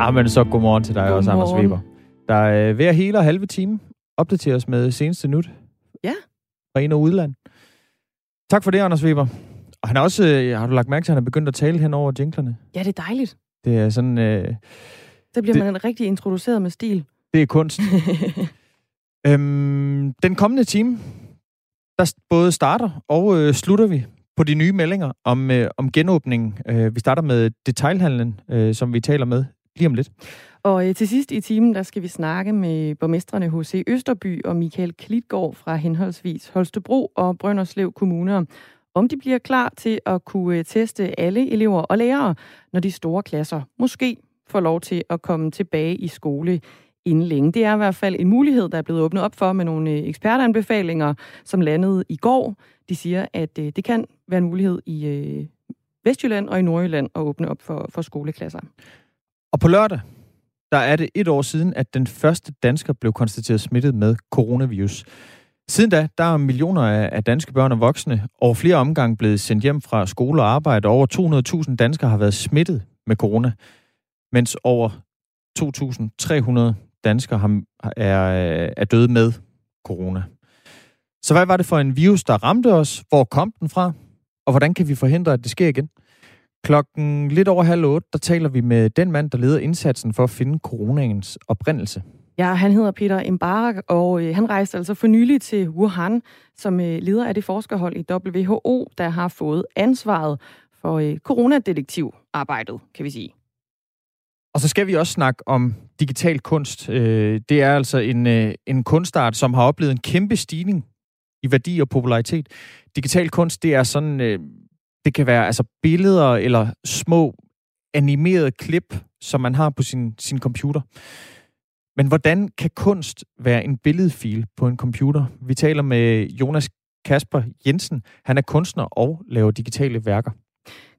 Ah, men så godmorgen til dig Godmorgen. også, Anders Weber. Der er ved at hele og halve time opdateres med seneste nyt. Ja. Fra ind- og udland. Tak for det, Anders Weber. Og han er også, øh, har du lagt mærke til, at han er begyndt at tale hen over jinglerne? Ja, det er dejligt. Det er sådan, øh, Så bliver Det- man rigtig introduceret med stil. det er kunst. øhm, den kommende time, der både starter og øh, slutter vi på de nye meldinger om, øh, om genåbningen. Øh, vi starter med detailhandlen, øh, som vi taler med lige om lidt. Og øh, til sidst i timen, der skal vi snakke med borgmestrene H.C. Østerby og Michael Klitgaard fra henholdsvis Holstebro og Brønderslev Kommuner, om de bliver klar til at kunne øh, teste alle elever og lærere, når de store klasser måske får lov til at komme tilbage i skole inden længe. Det er i hvert fald en mulighed, der er blevet åbnet op for med nogle øh, ekspertanbefalinger, som landede i går. De siger, at øh, det kan være en mulighed i Vestjylland og i Nordjylland at åbne op for, for skoleklasser. Og på lørdag, der er det et år siden, at den første dansker blev konstateret smittet med coronavirus. Siden da, der er millioner af danske børn og voksne over flere omgange blevet sendt hjem fra skole og arbejde. Over 200.000 danskere har været smittet med corona, mens over 2.300 danskere har, er, er døde med corona. Så hvad var det for en virus, der ramte os? Hvor kom den fra? Og hvordan kan vi forhindre, at det sker igen? Klokken lidt over halv otte, der taler vi med den mand, der leder indsatsen for at finde coronaens oprindelse. Ja, han hedder Peter Mbarak, og øh, han rejste altså for nylig til Wuhan, som øh, leder af det forskerhold i WHO, der har fået ansvaret for øh, coronadetektivarbejdet, kan vi sige. Og så skal vi også snakke om digital kunst. Øh, Det er altså en, øh, en kunstart, som har oplevet en kæmpe stigning i værdi og popularitet. Digital kunst, det er sådan, øh, det kan være altså billeder eller små animerede klip, som man har på sin, sin computer. Men hvordan kan kunst være en billedfil på en computer? Vi taler med Jonas Kasper Jensen. Han er kunstner og laver digitale værker.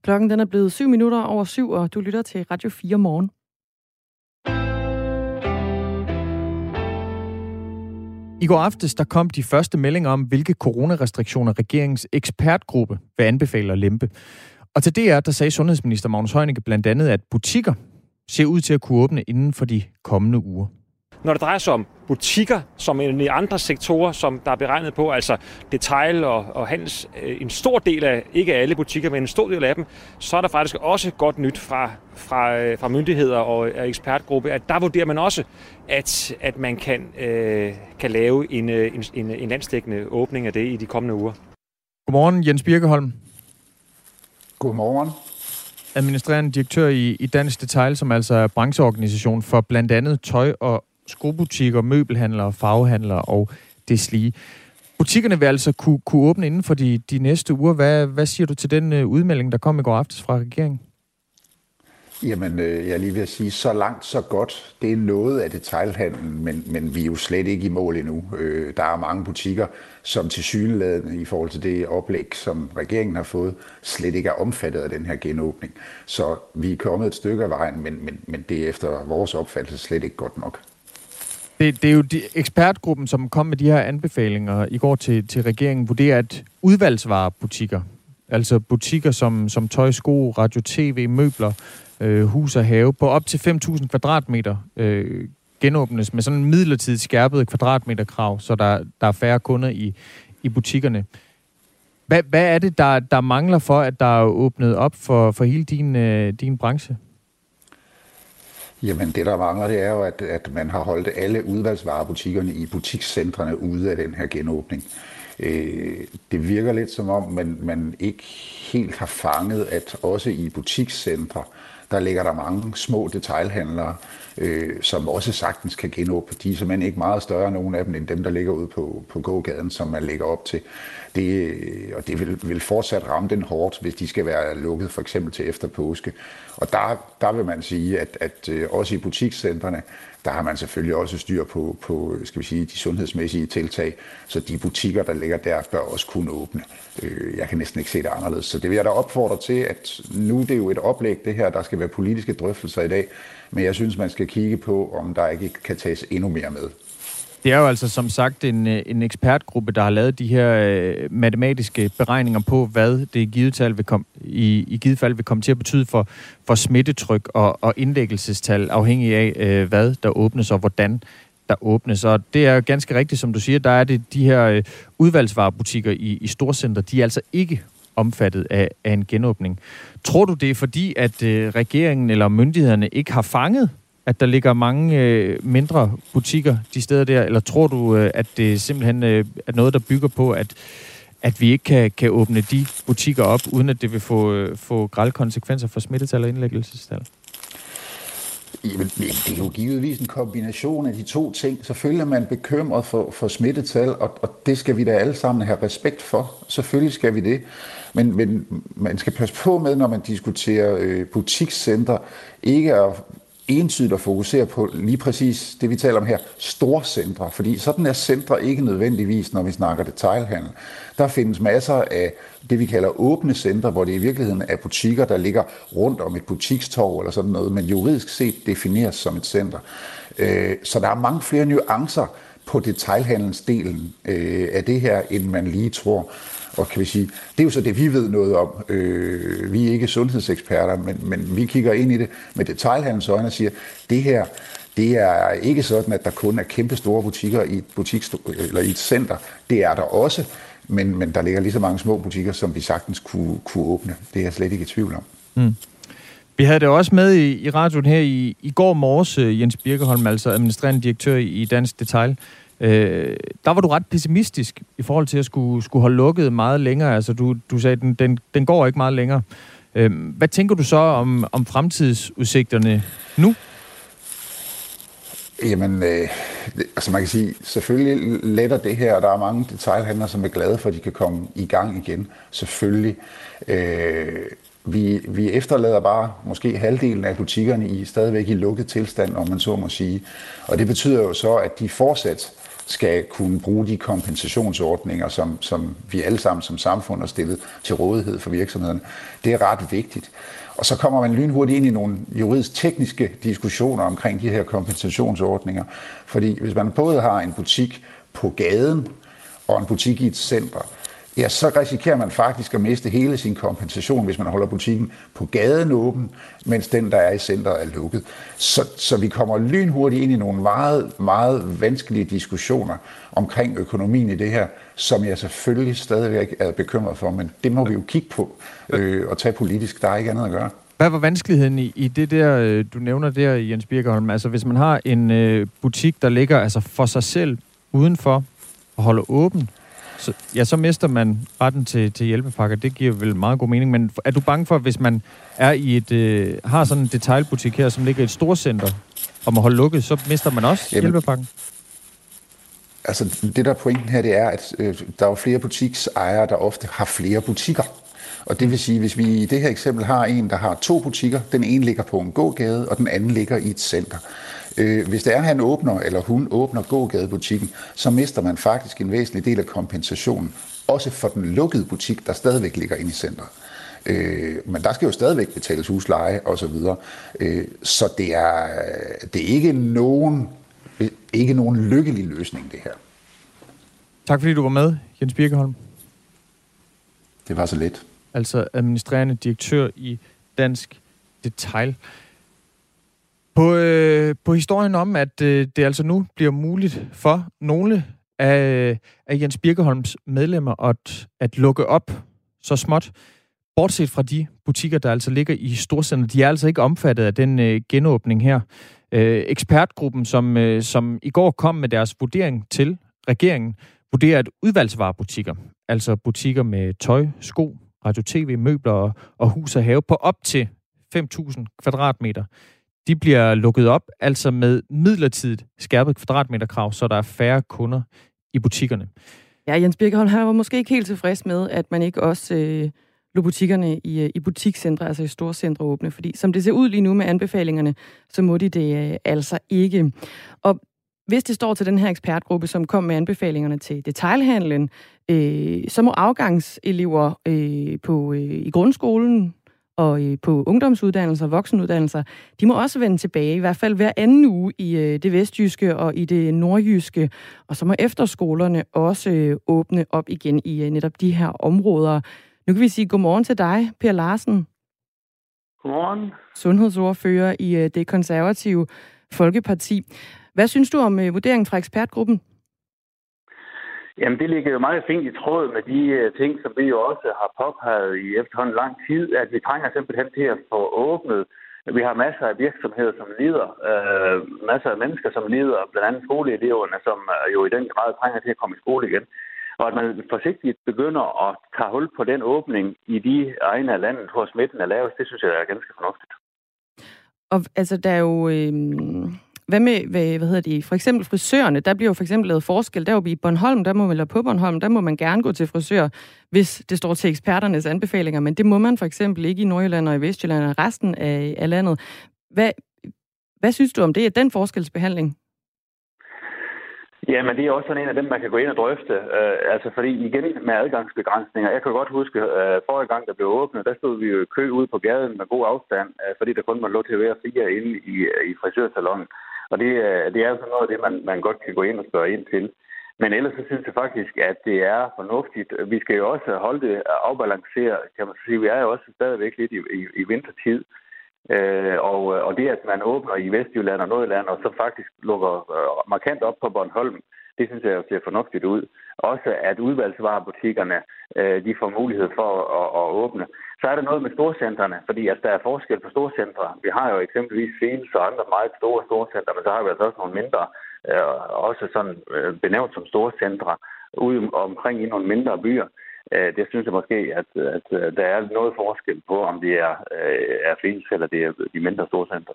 Klokken den er blevet 7 minutter over syv, og du lytter til Radio 4 morgen. I går aftes der kom de første meldinger om, hvilke coronarestriktioner regeringens ekspertgruppe vil anbefale at lempe. Og til DR, der sagde sundhedsminister Magnus Heunicke blandt andet, at butikker ser ud til at kunne åbne inden for de kommende uger. Når det drejer sig om butikker, som i andre sektorer, som der er beregnet på, altså detail og, og handels, øh, en stor del af, ikke alle butikker, men en stor del af dem, så er der faktisk også godt nyt fra, fra, øh, fra myndigheder og ekspertgruppe, at der vurderer man også, at, at man kan, øh, kan lave en, øh, en, en, en landstækkende åbning af det i de kommende uger. Godmorgen, Jens Birkeholm, Godmorgen. administrerende direktør i, i Dansk Detail, som altså er brancheorganisation for blandt andet tøj- og skobutikker, møbelhandlere, faghandlere og deslige. Butikkerne vil altså kunne, kunne åbne inden for de, de næste uger. Hvad, hvad siger du til den øh, udmelding, der kom i går aftes fra regeringen? Jamen, øh, jeg er lige ved at sige, så langt, så godt. Det er noget af detailhandlen, men, men vi er jo slet ikke i mål endnu. Øh, der er mange butikker, som til syneladende i forhold til det oplæg, som regeringen har fået, slet ikke er omfattet af den her genåbning. Så vi er kommet et stykke af vejen, men, men, men det er efter vores opfattelse slet ikke godt nok. Det, det er jo de, ekspertgruppen, som kom med de her anbefalinger i går til, til regeringen, vurderer, at udvalgsvarebutikker, altså butikker som, som tøj, sko, radio, tv, møbler, øh, hus og have, på op til 5.000 kvadratmeter øh, genåbnes med sådan en midlertidigt skærpet kvadratmeterkrav, så der, der er færre kunder i, i butikkerne. Hvad, hvad er det, der, der mangler for, at der er åbnet op for, for hele din, øh, din branche? Jamen det, der mangler, det er jo, at, at man har holdt alle udvalgsvarebutikkerne i butikscentrene ude af den her genåbning. Øh, det virker lidt som om, man, man ikke helt har fanget, at også i butikscentre, der ligger der mange små detailhandlere, øh, som også sagtens kan genåbne. De er simpelthen ikke meget større, nogen af dem, end dem, der ligger ude på, på gågaden, som man lægger op til. Det, øh, og det vil, vil fortsat ramme den hårdt, hvis de skal være lukket for eksempel til efter påske. Og der, der vil man sige, at, at øh, også i butikscentrene, der har man selvfølgelig også styr på, på skal vi sige, de sundhedsmæssige tiltag, så de butikker, der ligger der, bør også kunne åbne. Øh, Jeg kan næsten ikke se det anderledes. Så det vil jeg da opfordre til, at nu det er jo et oplæg, det her, der skal være politiske drøftelser i dag, men jeg synes, man skal kigge på, om der ikke kan tages endnu mere med. Det er jo altså som sagt en, øh, en ekspertgruppe, der har lavet de her øh, matematiske beregninger på, hvad det i givet, tal vil kom, i, i givet fald vil komme til at betyde for, for smittetryk og, og indlæggelsestal, afhængig af, øh, hvad der åbnes og hvordan der åbnes. Og det er ganske rigtigt, som du siger, der er det de her øh, udvalgsvarebutikker i, i storcenter, de er altså ikke omfattet af, af en genåbning. Tror du, det er fordi, at øh, regeringen eller myndighederne ikke har fanget at der ligger mange øh, mindre butikker de steder der, eller tror du, øh, at det simpelthen øh, er noget, der bygger på, at, at vi ikke kan, kan åbne de butikker op, uden at det vil få, øh, få grælde konsekvenser for smittetal og indlæggelsestal? Jamen, det er jo givetvis en kombination af de to ting. Selvfølgelig er man bekymret for, for smittetal, og, og det skal vi da alle sammen have respekt for. Selvfølgelig skal vi det. Men, men man skal passe på med, når man diskuterer øh, butikscenter, ikke at entydigt at fokusere på lige præcis det, vi taler om her, store centre, Fordi sådan er centre ikke nødvendigvis, når vi snakker detailhandel. Der findes masser af det, vi kalder åbne centre, hvor det i virkeligheden er butikker, der ligger rundt om et butikstorv eller sådan noget, men juridisk set defineres som et center. Øh, så der er mange flere nuancer på detailhandelsdelen øh, af det her, end man lige tror. Og kan vi sige, det er jo så det, vi ved noget om. Øh, vi er ikke sundhedseksperter, men, men vi kigger ind i det med detaljhandels øjne og siger, det her, det er ikke sådan, at der kun er kæmpe store butikker i et, butik, eller i et center. Det er der også, men, men der ligger lige så mange små butikker, som vi sagtens kunne, kunne åbne. Det er jeg slet ikke i tvivl om. Mm. Vi havde det også med i, i radioen her i, i går morges, øh, Jens Birkeholm, altså administrerende direktør i, i Dansk Detail. Øh, der var du ret pessimistisk i forhold til at skulle, skulle holde lukket meget længere. Altså du, du sagde, at den, den, den går ikke meget længere. Øh, hvad tænker du så om, om fremtidsudsigterne nu? Jamen, øh, altså man kan sige, selvfølgelig letter det her, og der er mange detailhandlere, som er glade for, at de kan komme i gang igen. Selvfølgelig. Øh, vi, vi efterlader bare måske halvdelen af butikkerne i stadigvæk i lukket tilstand, om man så må sige. Og det betyder jo så, at de fortsat skal kunne bruge de kompensationsordninger, som, som vi alle sammen som samfund har stillet til rådighed for virksomhederne. Det er ret vigtigt. Og så kommer man lynhurtigt ind i nogle juridisk tekniske diskussioner omkring de her kompensationsordninger. Fordi hvis man både har en butik på gaden og en butik i et center, ja, så risikerer man faktisk at miste hele sin kompensation, hvis man holder butikken på gaden åben, mens den, der er i centret, er lukket. Så, så vi kommer lynhurtigt ind i nogle meget, meget vanskelige diskussioner omkring økonomien i det her, som jeg selvfølgelig stadigvæk er bekymret for, men det må vi jo kigge på øh, og tage politisk. Der er ikke andet at gøre. Hvad var vanskeligheden i, i det der, øh, du nævner der, Jens Birkeholm? Altså hvis man har en øh, butik, der ligger altså for sig selv udenfor og holder åben, så, ja, så mister man retten til, til hjælpepakker. Det giver vel meget god mening. Men er du bange for, hvis man er i et, øh, har sådan en detailbutik her, som ligger i et storcenter, og må holde lukket, så mister man også Jamen, hjælpepakken? Altså, det der er pointen her, det er, at øh, der er flere butiksejere, der ofte har flere butikker. Og det vil sige, hvis vi i det her eksempel har en, der har to butikker, den ene ligger på en gågade, og den anden ligger i et center. Øh, hvis det er, at han åbner, eller hun åbner gågadebutikken, så mister man faktisk en væsentlig del af kompensationen, også for den lukkede butik, der stadigvæk ligger inde i centret. Øh, men der skal jo stadigvæk betales husleje og så videre. Øh, så det er, det er ikke nogen, ikke nogen lykkelig løsning, det her. Tak fordi du var med, Jens Birkeholm. Det var så let. Altså administrerende direktør i Dansk Detail. På, øh, på historien om, at øh, det altså nu bliver muligt for nogle af, af Jens Birkeholms medlemmer at, at lukke op så småt, bortset fra de butikker, der altså ligger i storcenter, de er altså ikke omfattet af den øh, genåbning her. Øh, ekspertgruppen, som, øh, som i går kom med deres vurdering til regeringen, vurderer, at udvalgsvarebutikker, altså butikker med tøj, sko, radio-tv, møbler og, og hus og have på op til 5.000 kvadratmeter, de bliver lukket op, altså med midlertidigt skærpet kvadratmeterkrav, så der er færre kunder i butikkerne. Ja, Jens Birkeholm, han var måske ikke helt tilfreds med, at man ikke også øh, lå butikkerne i, øh, i butikscentre, altså i store centre åbne, fordi som det ser ud lige nu med anbefalingerne, så må de det øh, altså ikke. Og hvis det står til den her ekspertgruppe, som kom med anbefalingerne til detailhandlen, øh, så må afgangselever øh, på, øh, i grundskolen, og øh, på ungdomsuddannelser og voksenuddannelser, de må også vende tilbage, i hvert fald hver anden uge i øh, det vestjyske og i det nordjyske. Og så må efterskolerne også øh, åbne op igen i netop de her områder. Nu kan vi sige godmorgen til dig, Per Larsen. Godmorgen. Sundhedsordfører i det konservative Folkeparti. Hvad synes du om vurderingen fra ekspertgruppen? Jamen, det ligger jo meget fint i tråd med de øh, ting, som vi jo også har påpeget i efterhånden lang tid, at vi trænger simpelthen til at få åbnet. Vi har masser af virksomheder, som lider, øh, masser af mennesker, som lider, blandt andet skoleeleverne, som øh, jo i den grad trænger til at komme i skole igen. Og at man forsigtigt begynder at tage hul på den åbning i de egne af landet, hvor smitten er lavest, det synes jeg er ganske fornuftigt. Og altså, der er jo... Øh hvad med, hvad, hvad hedder det, for eksempel frisørerne, der bliver jo for eksempel lavet forskel. Der i Bornholm, der må man, eller på Bornholm, der må man gerne gå til frisør, hvis det står til eksperternes anbefalinger, men det må man for eksempel ikke i Nordjylland og i Vestjylland og resten af, af landet. Hvad, hvad synes du om det? at den forskelsbehandling? Ja, men det er også sådan en af dem, man kan gå ind og drøfte. Uh, altså fordi igen med adgangsbegrænsninger. Jeg kan godt huske, uh, forrige gang, der blev åbnet, der stod vi jo kø ude på gaden med god afstand, uh, fordi der kun var lov til at være fire inde i, i frisørsalonen. Og det, øh, det er sådan noget af det, man, man godt kan gå ind og spørge ind til. Men ellers så synes jeg faktisk, at det er fornuftigt. Vi skal jo også holde det afbalanceret, kan man sige. Vi er jo også stadigvæk lidt i, i, i vintertid. Øh, og, og det, at man åbner i Vestjylland og Nordjylland, og så faktisk lukker øh, markant op på Bornholm, det synes jeg ser fornuftigt ud. Også at udvalgsvarebutikkerne, øh, de får mulighed for at, at åbne. Så er der noget med storcentrene, fordi altså, der er forskel på storcentre. Vi har jo eksempelvis Fields og andre meget store storcentre, men så har vi altså også nogle mindre, øh, også sådan øh, benævnt som storcentre, ude omkring i nogle mindre byer. Øh, det synes jeg måske, at, at, der er noget forskel på, om det er, øh, er Fields eller det er de mindre storcentre.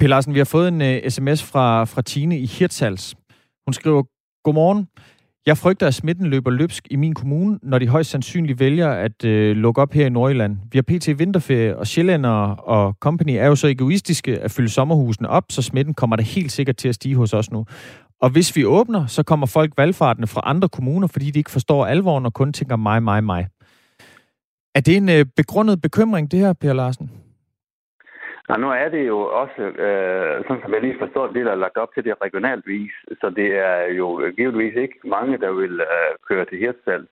Per Larsen, vi har fået en øh, uh, sms fra, fra Tine i Hirtshals. Hun skriver, Godmorgen. Jeg frygter, at smitten løber løbsk i min kommune, når de højst sandsynligt vælger at øh, lukke op her i Nordjylland. Vi har pt. vinterferie, og Sjællænder og company er jo så egoistiske at fylde sommerhusene op, så smitten kommer der helt sikkert til at stige hos os nu. Og hvis vi åbner, så kommer folk valgfartende fra andre kommuner, fordi de ikke forstår alvoren og kun tænker mig, mig, mig. Er det en øh, begrundet bekymring, det her, Per Larsen? Og nu er det jo også, øh, sådan som jeg lige forstår, det der er lagt op til det regionalt vis, så det er jo givetvis ikke mange, der vil øh, køre til Hirtshals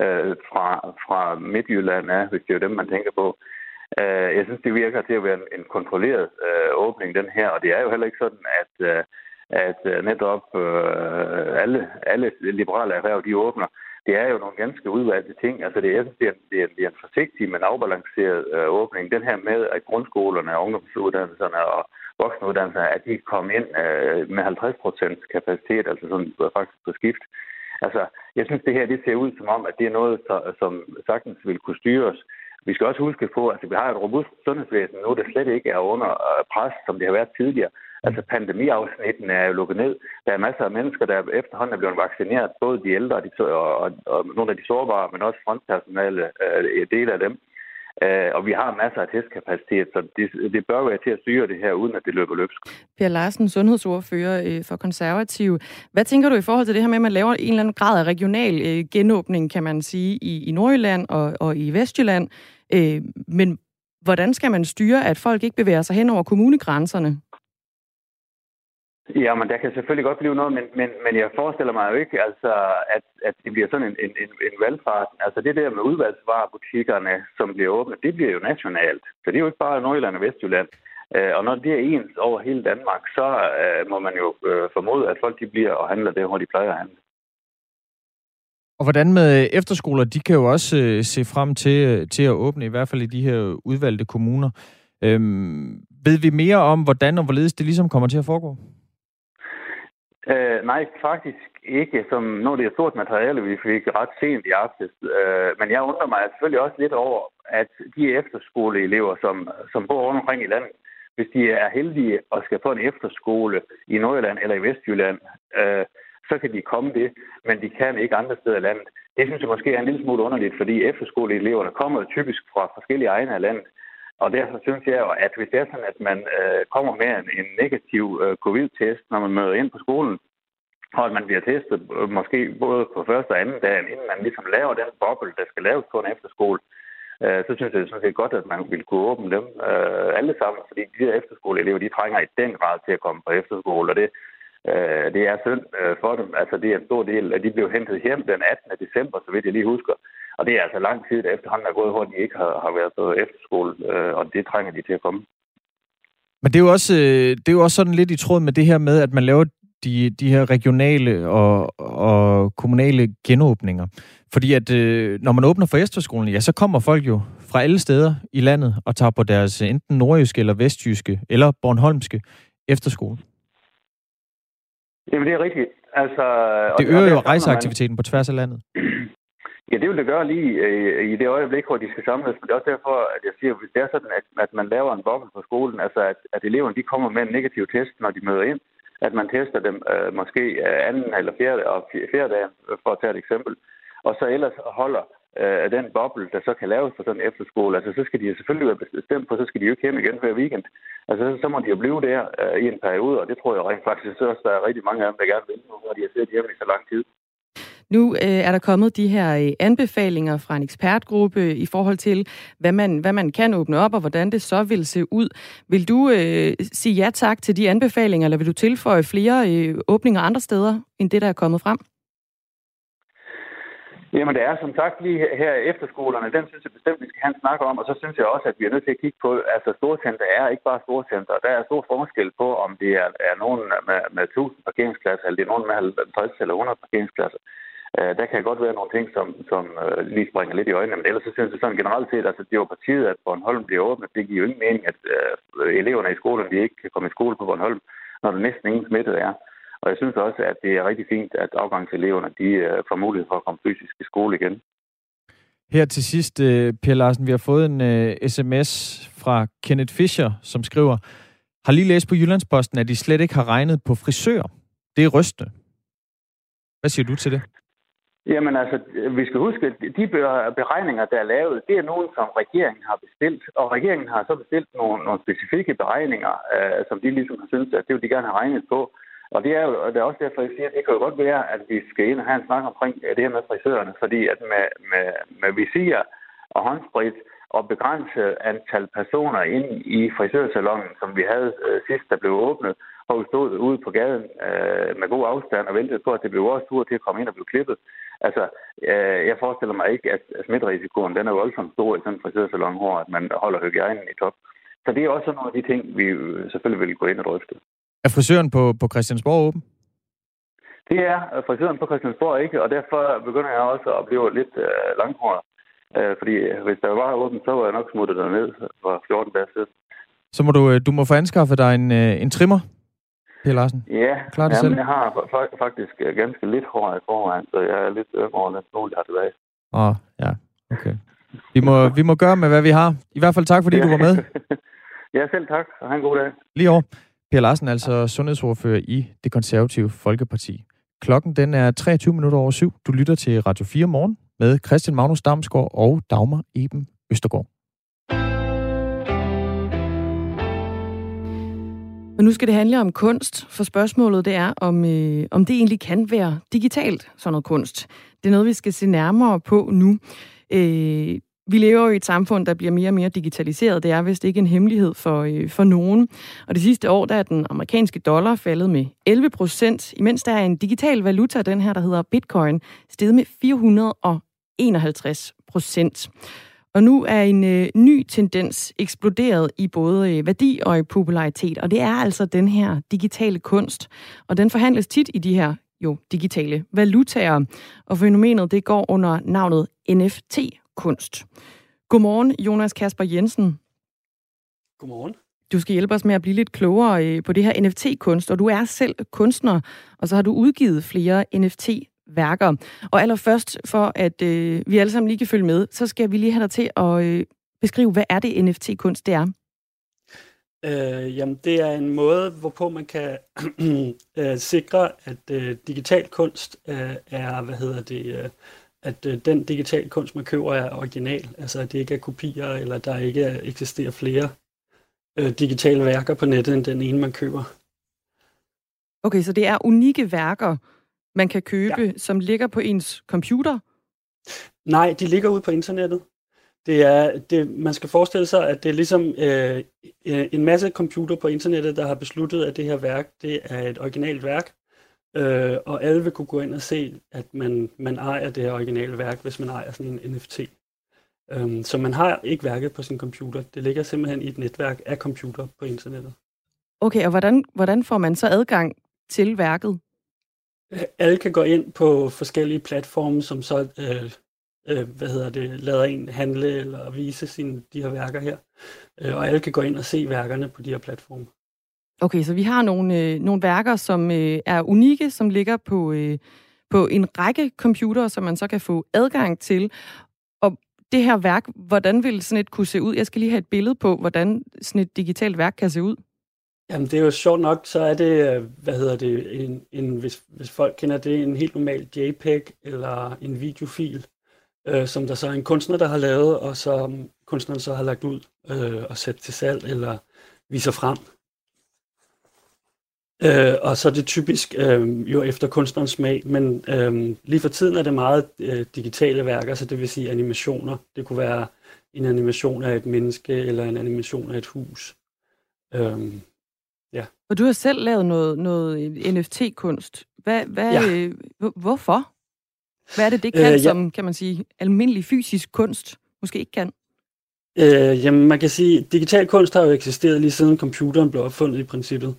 øh, fra, fra Midtjylland, ja, hvis det er dem, man tænker på. Øh, jeg synes, det virker til at være en, en kontrolleret øh, åbning, den her, og det er jo heller ikke sådan, at, øh, at øh, netop øh, alle, alle liberale erhverv, de åbner det er jo nogle ganske udvalgte ting. Altså det er, det er, det er, det er en forsigtig, men afbalanceret øh, åbning. Den her med, at grundskolerne, ungdomsuddannelserne og voksenuddannelserne, at de kom ind øh, med 50 procent kapacitet, altså sådan øh, faktisk på skift. Altså, jeg synes, det her det ser ud som om, at det er noget, som sagtens vil kunne styres. Vi skal også huske på, at vi har et robust sundhedsvæsen nu, der slet ikke er under øh, pres, som det har været tidligere. Altså pandemiafsnitten er jo lukket ned. Der er masser af mennesker, der efterhånden er blevet vaccineret, både de ældre og, de, og, og, og nogle af de sårbare, men også frontpersonale, øh, dele af dem. Øh, og vi har masser af testkapacitet, så det, det bør være til at styre det her, uden at det løber løbsk. Per Larsen, sundhedsordfører øh, for Konservative. Hvad tænker du i forhold til det her med, at man laver en eller anden grad af regional øh, genåbning, kan man sige, i, i Nordjylland og, og i Vestjylland? Øh, men hvordan skal man styre, at folk ikke bevæger sig hen over kommunegrænserne? Ja, men der kan selvfølgelig godt blive noget, men, men, men jeg forestiller mig jo ikke, altså, at, at det bliver sådan en, en, en, en valgfart. Altså det der med udvalgsvarebutikkerne, som bliver åbnet, det bliver jo nationalt. Så det er jo ikke bare Nordjylland og Vestjylland. Øh, og når det er ens over hele Danmark, så uh, må man jo uh, formode, at folk de bliver og handler der, hvor de plejer at handle. Og hvordan med efterskoler? De kan jo også uh, se frem til, til at åbne, i hvert fald i de her udvalgte kommuner. Øhm, ved vi mere om, hvordan og hvorledes det ligesom kommer til at foregå? Øh, nej, faktisk ikke. Som, når det er stort materiale, vi fik ret sent i aftes. Øh, men jeg undrer mig selvfølgelig også lidt over, at de efterskoleelever, som, som bor rundt omkring i landet, hvis de er heldige og skal på en efterskole i Nordjylland eller i Vestjylland, øh, så kan de komme det, men de kan ikke andre steder i landet. Det synes jeg måske er en lille smule underligt, fordi efterskoleeleverne kommer typisk fra forskellige egne af landet. Og derfor synes jeg jo, at hvis det er sådan, at man øh, kommer med en, en negativ øh, covid-test, når man møder ind på skolen, og at man bliver testet øh, måske både på første og anden dag, inden man ligesom laver den boble, der skal laves på en efterskole, øh, så synes jeg det er sådan set godt, at man vil kunne åbne dem øh, alle sammen, fordi de her efterskoleelever, de trænger i den grad til at komme på efterskole, og det, øh, det er synd øh, for dem. Altså, det er en stor del, at de blev hentet hjem den 18. december, så vidt jeg lige husker. Og det er altså lang tid efter han er gået, hvor de ikke har, har været på efterskole, øh, og det trænger de til at komme. Men det er, jo også, øh, det er jo også sådan lidt i tråd med det her med, at man laver de, de her regionale og, og kommunale genåbninger. Fordi at øh, når man åbner for efterskolen, ja, så kommer folk jo fra alle steder i landet og tager på deres enten nordjyske eller vestjyske eller bornholmske efterskole. Jamen, det er rigtigt. Altså, det øger jo rejseaktiviteten man... på tværs af landet. Ja, det vil det gøre lige øh, i det øjeblik, hvor de skal samles. Men det er også derfor, at jeg siger, at hvis det er sådan, at, at man laver en boble på skolen, altså at, at eleverne de kommer med en negativ test, når de møder ind, at man tester dem øh, måske øh, anden eller fjerde, og fjerde dag, øh, for at tage et eksempel, og så ellers holder øh, den boble, der så kan laves for sådan en efterskole, altså så skal de selvfølgelig være bestemt på, så skal de jo ikke hjem igen hver weekend. Altså så så må de jo blive der øh, i en periode, og det tror jeg rent faktisk også, der er rigtig mange af dem, der gerne vil, når de har siddet hjemme i så lang tid. Nu øh, er der kommet de her øh, anbefalinger fra en ekspertgruppe i forhold til, hvad man, hvad man kan åbne op, og hvordan det så vil se ud. Vil du øh, sige ja tak til de anbefalinger, eller vil du tilføje flere øh, åbninger andre steder, end det, der er kommet frem? Jamen, det er som sagt lige her efterskolerne, den synes jeg bestemt, vi skal have en snak om, og så synes jeg også, at vi er nødt til at kigge på, altså storcenter er ikke bare storcenter. Der er stor forskel på, om det er, er nogen med, med 1000 parkeringspladser, eller det er nogen med 50 eller 100 parkeringspladser. Øh, der kan godt være nogle ting, som, som øh, lige springer lidt i øjnene, men ellers så synes jeg sådan generelt set, altså det er jo tide, at Bornholm bliver åbnet. Det giver jo ingen mening, at øh, eleverne i skolen de ikke kan komme i skole på Bornholm, når der næsten ingen smittet er. Og jeg synes også, at det er rigtig fint, at afgangseleverne de øh, får mulighed for at komme fysisk i skole igen. Her til sidst, øh, Per Larsen, vi har fået en øh, uh, sms fra Kenneth Fischer, som skriver, har lige læst på Jyllandsposten, at de slet ikke har regnet på frisør. Det er rystende. Hvad siger du til det? Jamen altså, vi skal huske, at de beregninger, der er lavet, det er nogen, som regeringen har bestilt. Og regeringen har så bestilt nogle, nogle specifikke beregninger, øh, som de ligesom har syntes, at det vil de gerne have regnet på. Og det er jo det er også derfor, jeg siger, at det kan jo godt være, at vi skal ind og have en snak omkring øh, det her med frisørerne, fordi at med, med, med visir og håndsprit og begrænse antal personer ind i frisørsalongen, som vi havde øh, sidst, der blev åbnet, og vi stod ude på gaden øh, med god afstand og ventede på, at det blev vores tur til at komme ind og blive klippet. Altså, øh, jeg forestiller mig ikke, at smitterisikoen den er voldsomt stor i sådan en frisørsalon, hvor at man holder hygiejnen i top. Så det er også nogle af de ting, vi selvfølgelig vil gå ind og drøfte. Er frisøren på, på Christiansborg åben? Det er frisøren på Christiansborg ikke, og derfor begynder jeg også at blive lidt øh, langhåret. Øh, fordi hvis der var åben, så var jeg nok smuttet derned for 14 dage siden. Så må du, øh, du må få anskaffet dig en, øh, en trimmer, Per Larsen? Ja, Klar det jamen, jeg har faktisk øh, ganske lidt hår i forvejen, så jeg er lidt yngre end nogen, jeg har tilbage. Åh, oh, ja, okay. Vi må, vi må gøre med, hvad vi har. I hvert fald tak, fordi ja. du var med. ja, selv tak, og have en god dag. Lige over. Per Larsen, altså sundhedsordfører i det konservative Folkeparti. Klokken den er 23 minutter over syv. Du lytter til Radio 4 morgen med Christian Magnus Damsgaard og Dagmar Eben Østergaard. Men nu skal det handle om kunst, for spørgsmålet det er, om, øh, om det egentlig kan være digitalt, sådan noget kunst. Det er noget, vi skal se nærmere på nu. Øh, vi lever jo i et samfund, der bliver mere og mere digitaliseret. Det er vist ikke en hemmelighed for, øh, for nogen. Og det sidste år, der er den amerikanske dollar faldet med 11 procent, imens der er en digital valuta, den her, der hedder bitcoin, steget med 451 procent. Og nu er en øh, ny tendens eksploderet i både øh, værdi og i popularitet, og det er altså den her digitale kunst. Og den forhandles tit i de her jo digitale valutaer, og fænomenet det går under navnet NFT-kunst. Godmorgen, Jonas Kasper Jensen. Godmorgen. Du skal hjælpe os med at blive lidt klogere øh, på det her NFT-kunst, og du er selv kunstner, og så har du udgivet flere NFT værker. Og allerførst, for at øh, vi alle sammen lige kan følge med, så skal vi lige have dig til at øh, beskrive, hvad er det NFT-kunst, det er? Øh, jamen, det er en måde, hvorpå man kan øh, sikre, at øh, digital kunst øh, er, hvad hedder det, øh, at øh, den digital kunst, man køber, er original. Altså, at det ikke er kopier, eller der ikke eksisterer flere øh, digitale værker på nettet, end den ene, man køber. Okay, så det er unikke værker, man kan købe, ja. som ligger på ens computer? Nej, de ligger ude på internettet. det er, det, man skal forestille sig, at det er ligesom øh, en masse computer på internettet, der har besluttet, at det her værk, det er et originalt værk, øh, og alle vil kunne gå ind og se, at man, man ejer det her originale værk, hvis man ejer sådan en NFT. Um, så man har ikke værket på sin computer. Det ligger simpelthen i et netværk af computer på internettet. Okay, og hvordan, hvordan får man så adgang til værket? Alle kan gå ind på forskellige platforme, som så øh, øh, hvad hedder det, lader en handle eller vise sine, de her værker her. Øh, og alle kan gå ind og se værkerne på de her platforme. Okay, så vi har nogle, øh, nogle værker, som øh, er unikke, som ligger på, øh, på en række computere, som man så kan få adgang til. Og det her værk, hvordan vil sådan et kunne se ud? Jeg skal lige have et billede på, hvordan sådan et digitalt værk kan se ud. Jamen, det er jo sjovt nok, så er det, øh, hvad hedder det, en, en, hvis, hvis folk kender det, en helt normal JPEG eller en videofil, øh, som der så er en kunstner, der har lavet, og så kunstneren så har lagt ud øh, og sat til salg eller viser frem. Øh, og så er det typisk øh, jo efter kunstnerens smag, men øh, lige for tiden er det meget øh, digitale værker, så det vil sige animationer. Det kunne være en animation af et menneske eller en animation af et hus. Øh, ja. Og du har selv lavet noget, noget NFT-kunst. Hvad, hvad, ja. øh, hvorfor? Hvad er det, det kan, øh, ja. som kan man sige, almindelig fysisk kunst måske ikke kan? Øh, jamen, man kan sige, at digital kunst har jo eksisteret lige siden computeren blev opfundet i princippet.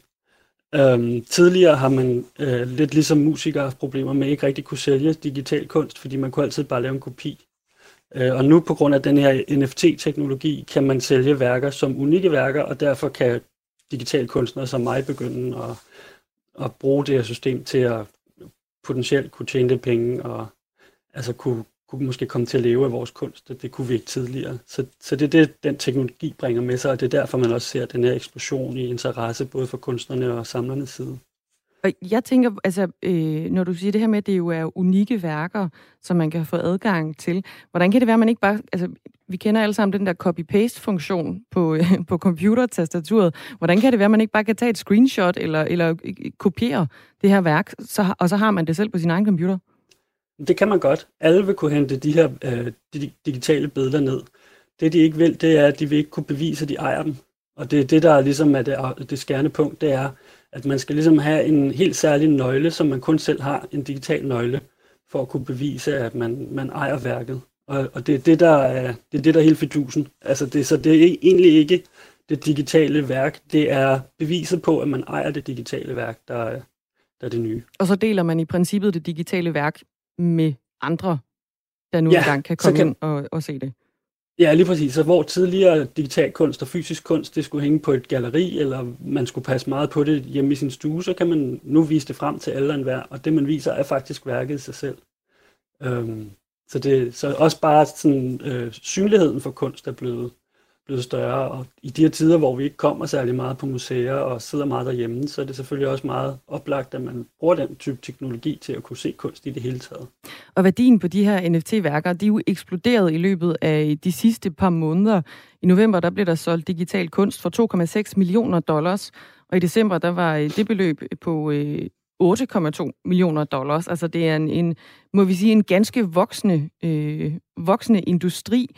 Øhm, tidligere har man øh, lidt ligesom musikere haft problemer med ikke rigtig kunne sælge digital kunst, fordi man kunne altid bare lave en kopi. Øh, og nu på grund af den her NFT-teknologi kan man sælge værker som unikke værker, og derfor kan digital kunstner som mig begynde at, at bruge det her system til at potentielt kunne tjene det penge og altså kunne, kunne måske komme til at leve af vores kunst. Det, det kunne vi ikke tidligere. Så, så det er det, den teknologi bringer med sig, og det er derfor, man også ser den her eksplosion i interesse, både for kunstnerne og samlernes side. Og jeg tænker, altså, øh, når du siger det her med, at det jo er unikke værker, som man kan få adgang til, hvordan kan det være, at man ikke bare... Altså, vi kender alle sammen den der copy-paste-funktion på, øh, på computertastaturet. Hvordan kan det være, at man ikke bare kan tage et screenshot eller, eller øh, kopiere det her værk, så, og så har man det selv på sin egen computer? Det kan man godt. Alle vil kunne hente de her øh, de digitale billeder ned. Det, de ikke vil, det er, at de vil ikke kunne bevise, at de ejer dem. Og det er det, der ligesom er det, det skærende punkt, det er, at man skal ligesom have en helt særlig nøgle, som man kun selv har, en digital nøgle, for at kunne bevise, at man, man ejer værket. Og, og det er det, der er, det er det, der er helt fidusen. Altså det, så det er egentlig ikke det digitale værk, det er beviset på, at man ejer det digitale værk, der, der er det nye. Og så deler man i princippet det digitale værk med andre, der nu ja, engang kan komme kan, ind og, og se det. Ja, lige præcis. Så hvor tidligere digital kunst og fysisk kunst, det skulle hænge på et galeri, eller man skulle passe meget på det hjemme i sin stue, så kan man nu vise det frem til alle og enhver, og det man viser er faktisk værket i sig selv. Øhm, så, det, så også bare sådan, øh, synligheden for kunst er blevet, blevet større, og i de her tider, hvor vi ikke kommer særlig meget på museer og sidder meget derhjemme, så er det selvfølgelig også meget oplagt, at man bruger den type teknologi til at kunne se kunst i det hele taget. Og værdien på de her NFT-værker, de er jo eksploderet i løbet af de sidste par måneder. I november, der blev der solgt digital kunst for 2,6 millioner dollars, og i december, der var øh, det beløb på øh, 8,2 millioner dollars. Altså det er en, en må vi sige, en ganske voksende, øh, voksende industri,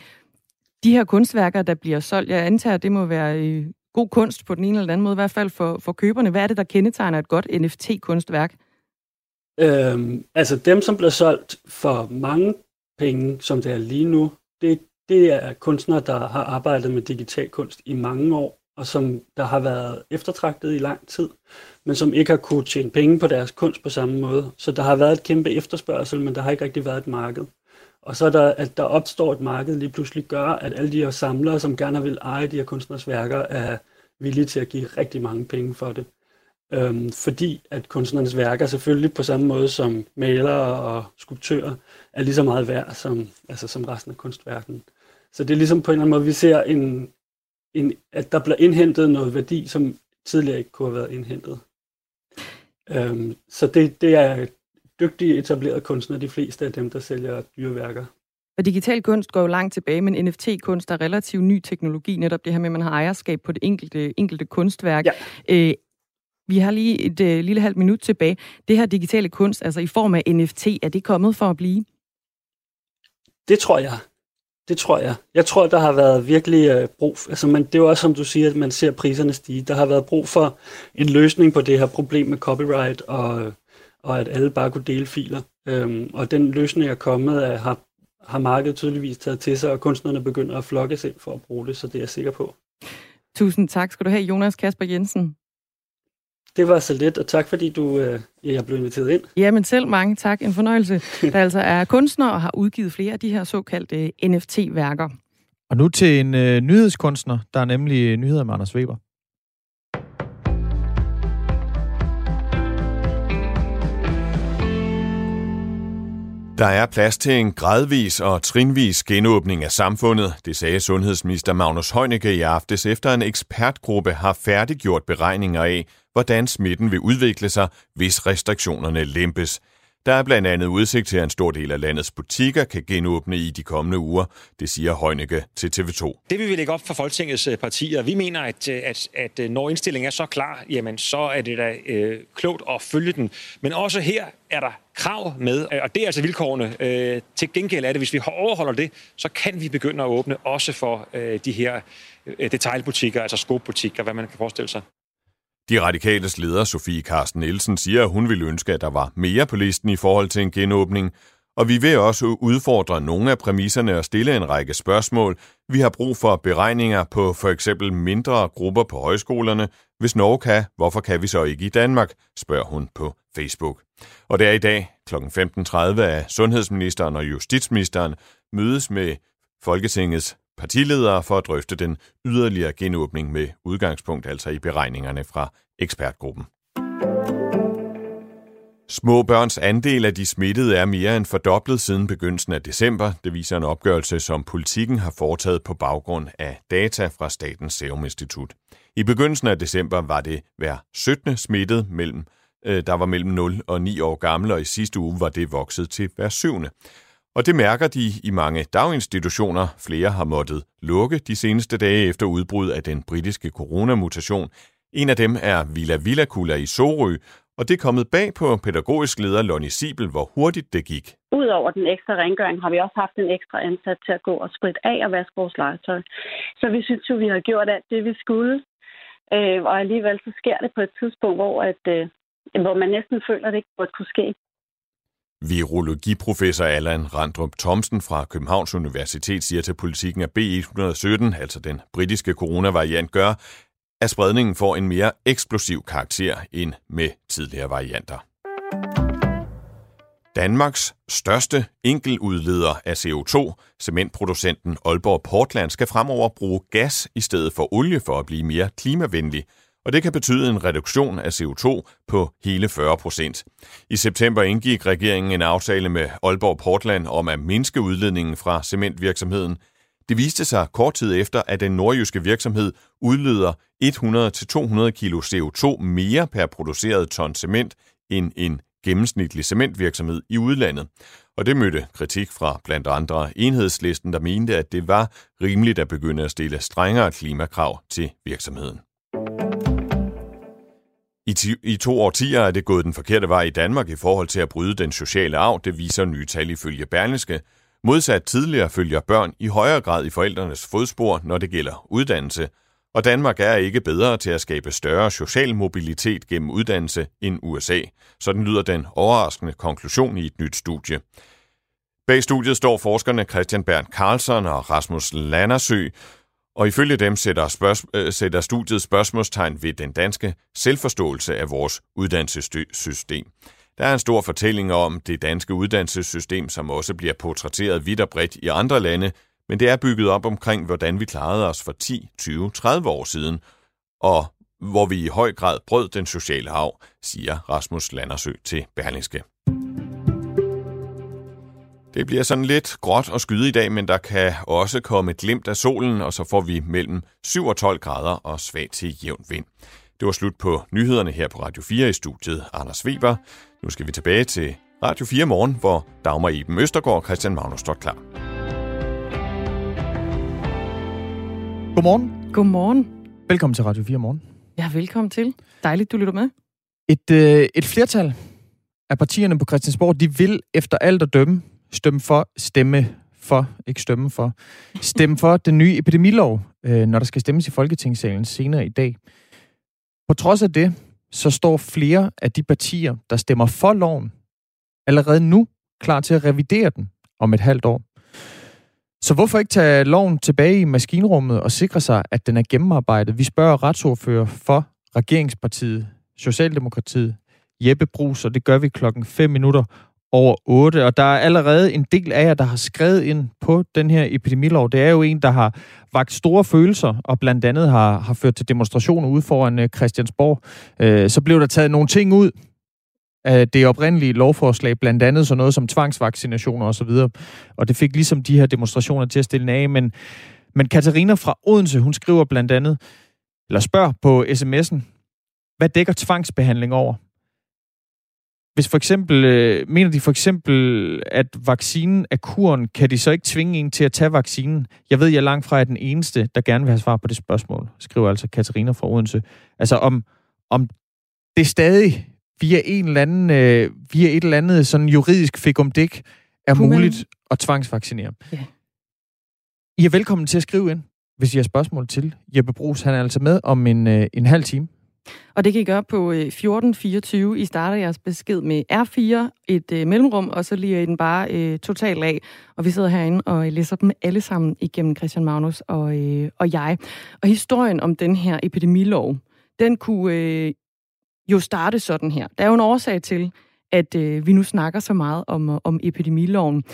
de her kunstværker, der bliver solgt, jeg antager, det må være god kunst på den ene eller anden måde, i hvert fald for, for køberne. Hvad er det, der kendetegner et godt NFT-kunstværk? Øhm, altså dem, som bliver solgt for mange penge, som det er lige nu, det, det er kunstnere, der har arbejdet med digital kunst i mange år, og som der har været eftertragtet i lang tid, men som ikke har kunne tjene penge på deres kunst på samme måde. Så der har været et kæmpe efterspørgsel, men der har ikke rigtig været et marked. Og så er der, at der opstår et marked lige pludselig gør, at alle de her samlere, som gerne vil eje de her kunstners værker, er villige til at give rigtig mange penge for det. Øhm, fordi at kunstnernes værker selvfølgelig på samme måde som malere og skulptører er lige så meget værd som, altså som resten af kunstverdenen. Så det er ligesom på en eller anden måde, vi ser, en, en, at der bliver indhentet noget værdi, som tidligere ikke kunne have været indhentet. Øhm, så det, det er dygtige etablerede kunstnere, de fleste af dem, der sælger dyreværker. Og digital kunst går jo langt tilbage, men NFT-kunst er relativt ny teknologi, netop det her med, at man har ejerskab på det enkelte, enkelte kunstværk. Ja. Øh, vi har lige et øh, lille halvt minut tilbage. Det her digitale kunst, altså i form af NFT, er det kommet for at blive? Det tror jeg. Det tror jeg. Jeg tror, der har været virkelig øh, brug for, altså man, det er jo også som du siger, at man ser priserne stige. Der har været brug for en løsning på det her problem med copyright, og, og at alle bare kunne dele filer. Øhm, og den løsning er kommet, at har, har markedet tydeligvis taget til sig, og kunstnerne begynder at flokke sig for at bruge det, så det er jeg sikker på. Tusind tak skal du have, Jonas Kasper Jensen. Det var så lidt, og tak fordi du øh, jeg blev inviteret ind. Jamen selv mange tak. En fornøjelse. Der altså er kunstner og har udgivet flere af de her såkaldte NFT-værker. Og nu til en øh, nyhedskunstner, der er nemlig nyheder med Anders Weber. Der er plads til en gradvis og trinvis genåbning af samfundet, det sagde sundhedsminister Magnus Heunicke i aftes efter en ekspertgruppe har færdiggjort beregninger af, hvordan smitten vil udvikle sig, hvis restriktionerne lempes. Der er blandt andet udsigt til, at en stor del af landets butikker kan genåbne i de kommende uger, det siger Heunicke til TV2. Det vi vil vi lægge op for Folketingets øh, partier. Vi mener, at, øh, at, at øh, når indstillingen er så klar, jamen så er det da øh, klogt at følge den. Men også her er der krav med, og det er altså vilkårene. Øh, til gengæld er det, hvis vi overholder det, så kan vi begynde at åbne også for øh, de her øh, detaljbutikker, altså skobutikker, hvad man kan forestille sig. De radikales leder, Sofie Carsten Nielsen, siger, at hun ville ønske, at der var mere på listen i forhold til en genåbning, og vi vil også udfordre nogle af præmisserne og stille en række spørgsmål. Vi har brug for beregninger på for eksempel mindre grupper på højskolerne. Hvis Norge kan, hvorfor kan vi så ikke i Danmark, spørger hun på Facebook. Og det er i dag kl. 15.30, at sundhedsministeren og justitsministeren mødes med Folketingets partiledere for at drøfte den yderligere genåbning med udgangspunkt altså i beregningerne fra ekspertgruppen. Små børns andel af de smittede er mere end fordoblet siden begyndelsen af december. Det viser en opgørelse, som politikken har foretaget på baggrund af data fra Statens Serum Institut. I begyndelsen af december var det hver 17. smittet, mellem, Øh, der var mellem 0 og 9 år gamle, og i sidste uge var det vokset til hver syvende. Og det mærker de i mange daginstitutioner. Flere har måttet lukke de seneste dage efter udbrud af den britiske coronamutation. En af dem er Villa Villa Kula i Sorø, og det er kommet bag på pædagogisk leder Lonnie Sibel, hvor hurtigt det gik. Udover den ekstra rengøring har vi også haft en ekstra ansat til at gå og spritte af og vaske vores legetøj. Så vi synes jo, vi har gjort alt det, vi skulle. Øh, og alligevel så sker det på et tidspunkt, hvor, at, øh, hvor man næsten føler, at det ikke burde kunne ske. Virologiprofessor Allan Randrup Thomsen fra Københavns Universitet siger til politikken, at B117, altså den britiske coronavariant, gør, at spredningen får en mere eksplosiv karakter end med tidligere varianter. Danmarks største enkeltudleder af CO2, cementproducenten Aalborg Portland, skal fremover bruge gas i stedet for olie for at blive mere klimavenlig – og det kan betyde en reduktion af CO2 på hele 40 procent. I september indgik regeringen en aftale med Aalborg Portland om at mindske udledningen fra cementvirksomheden. Det viste sig kort tid efter, at den nordjyske virksomhed udleder 100-200 kg CO2 mere per produceret ton cement end en gennemsnitlig cementvirksomhed i udlandet. Og det mødte kritik fra blandt andre enhedslisten, der mente, at det var rimeligt at begynde at stille strengere klimakrav til virksomheden. I, I to årtier er det gået den forkerte vej i Danmark i forhold til at bryde den sociale arv, det viser nye tal ifølge Berlingske. Modsat tidligere følger børn i højere grad i forældrenes fodspor, når det gælder uddannelse, og Danmark er ikke bedre til at skabe større social mobilitet gennem uddannelse end USA. Sådan lyder den overraskende konklusion i et nyt studie. Bag studiet står forskerne Christian Bernd Carlsen og Rasmus Landersø, og ifølge dem sætter, spørg- øh, sætter studiet spørgsmålstegn ved den danske selvforståelse af vores uddannelsessystem. Der er en stor fortælling om det danske uddannelsessystem, som også bliver portrætteret vidt og bredt i andre lande, men det er bygget op omkring, hvordan vi klarede os for 10, 20, 30 år siden, og hvor vi i høj grad brød den sociale arv, siger Rasmus Landersø til Berlingske. Det bliver sådan lidt gråt og skyde i dag, men der kan også komme et glimt af solen, og så får vi mellem 7 og 12 grader og svag til jævn vind. Det var slut på nyhederne her på Radio 4 i studiet Anders Weber. Nu skal vi tilbage til Radio 4 morgen, hvor Dagmar Iben Østergaard og Christian Magnus står klar. Godmorgen. Godmorgen. Velkommen til Radio 4 morgen. Ja, velkommen til. Dejligt, du lytter med. Et, øh, et flertal af partierne på Christiansborg, de vil efter alt at dømme stemme for stemme for, ikke stemme for, stemme for den nye epidemilov, øh, når der skal stemmes i Folketingssalen senere i dag. På trods af det, så står flere af de partier, der stemmer for loven, allerede nu klar til at revidere den om et halvt år. Så hvorfor ikke tage loven tilbage i maskinrummet og sikre sig, at den er gennemarbejdet? Vi spørger retsordfører for regeringspartiet, Socialdemokratiet, Jeppe Brugs, og det gør vi klokken 5 minutter over 8. Og der er allerede en del af jer, der har skrevet ind på den her epidemilov. Det er jo en, der har vagt store følelser, og blandt andet har, har ført til demonstrationer ude foran øh, Christiansborg. Øh, så blev der taget nogle ting ud af det oprindelige lovforslag, blandt andet sådan noget som tvangsvaccinationer osv. Og, og det fik ligesom de her demonstrationer til at stille af. Men, men Katarina fra Odense, hun skriver blandt andet, eller spørger på sms'en, hvad dækker tvangsbehandling over? Hvis for eksempel, øh, mener de for eksempel, at vaccinen er kuren, kan de så ikke tvinge en til at tage vaccinen? Jeg ved, jeg langt fra er den eneste, der gerne vil have svar på det spørgsmål, skriver altså Katarina fra Odense. Altså om, om det stadig via en eller anden, øh, via et eller andet sådan juridisk fikumdik er Kunne muligt man... at tvangsvaccinere. Ja. I er velkommen til at skrive ind, hvis I har spørgsmål til. Jeppe Brugs, han er altså med om en, øh, en halv time. Og det kan I gøre på øh, 1424. I starter jeres besked med R4, et øh, mellemrum, og så lige I den bare øh, totalt af. Og vi sidder herinde og øh, læser dem alle sammen igennem Christian Magnus og, øh, og jeg. Og historien om den her epidemilov, den kunne øh, jo starte sådan her. Der er jo en årsag til, at øh, vi nu snakker så meget om, om epidemiloven.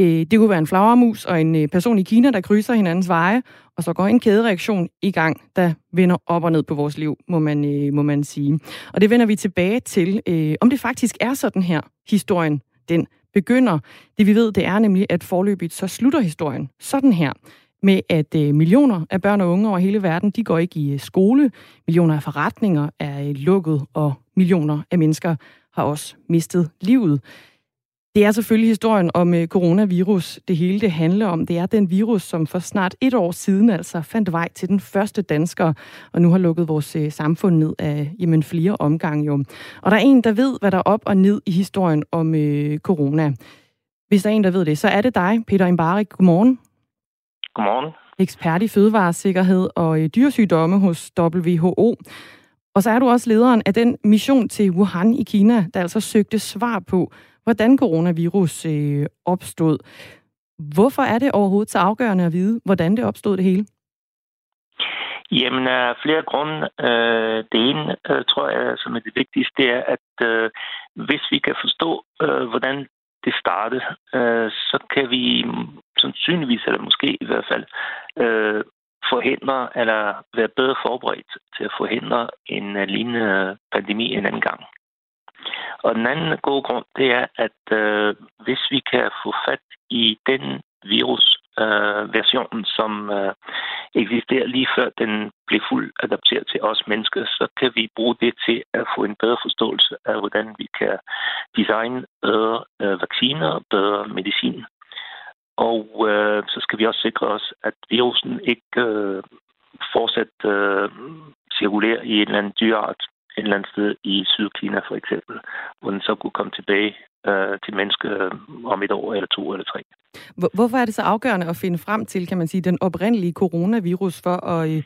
Øh, det kunne være en flagermus og en øh, person i Kina, der krydser hinandens veje, og så går en kædereaktion i gang, der vender op og ned på vores liv, må man, øh, må man sige. Og det vender vi tilbage til, øh, om det faktisk er sådan her, historien den begynder. Det vi ved, det er nemlig, at forløbigt så slutter historien sådan her med, at øh, millioner af børn og unge over hele verden, de går ikke i øh, skole, millioner af forretninger er øh, lukket, og millioner af mennesker har også mistet livet. Det er selvfølgelig historien om øh, coronavirus, det hele det handler om. Det er den virus, som for snart et år siden altså fandt vej til den første dansker, og nu har lukket vores øh, samfund ned af jamen, flere omgange jo. Og der er en, der ved, hvad der er op og ned i historien om øh, corona. Hvis der er en, der ved det, så er det dig, Peter Imbarik. Godmorgen. Godmorgen. Ekspert i fødevaresikkerhed og øh, dyresygdomme hos WHO. Og så er du også lederen af den mission til Wuhan i Kina, der altså søgte svar på, hvordan coronavirus øh, opstod. Hvorfor er det overhovedet så afgørende at vide, hvordan det opstod det hele? Jamen, af flere grunde. Øh, det ene, øh, tror jeg, som er det vigtigste, det er, at øh, hvis vi kan forstå, hvordan det startede, så kan vi sandsynligvis, eller måske i hvert fald, forhindre eller være bedre forberedt til at forhindre en øh, lignende øh, pandemi en anden gang. Og den anden gode grund, det er, at øh, hvis vi kan få fat i den virusversion, øh, som øh, eksisterer lige før den bliver fuldt adapteret til os mennesker, så kan vi bruge det til at få en bedre forståelse af, hvordan vi kan designe bedre øh, vacciner, bedre medicin og øh, så skal vi også sikre os, at virusen ikke øh, fortsat øh, cirkulerer i en eller anden dyreart et eller andet sted i Sydkina for eksempel, hvor den så kunne komme tilbage øh, til mennesker øh, om et år eller to eller tre. Hvorfor er det så afgørende at finde frem til, kan man sige, den oprindelige coronavirus for at, øh,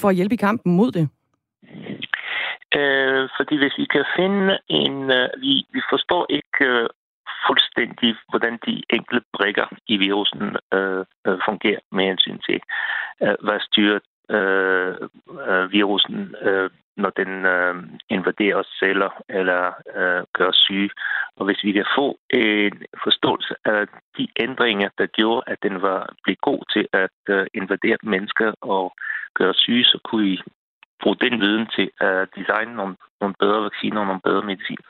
for at hjælpe i kampen mod det? Øh, fordi hvis vi kan finde en... Øh, vi, vi forstår ikke øh, fuldstændig, hvordan de enkelte brikker i virusen øh, øh, fungerer med hensyn til, øh, hvad styrer øh, øh virusen, øh, når den øh, invaderer celler eller øh, gør syge. Og hvis vi kan få en forståelse af de ændringer, der gjorde, at den var blev god til at øh, invadere mennesker og gøre syge, så kunne vi bruge den viden til at designe nogle, nogle bedre vacciner og nogle bedre medicin.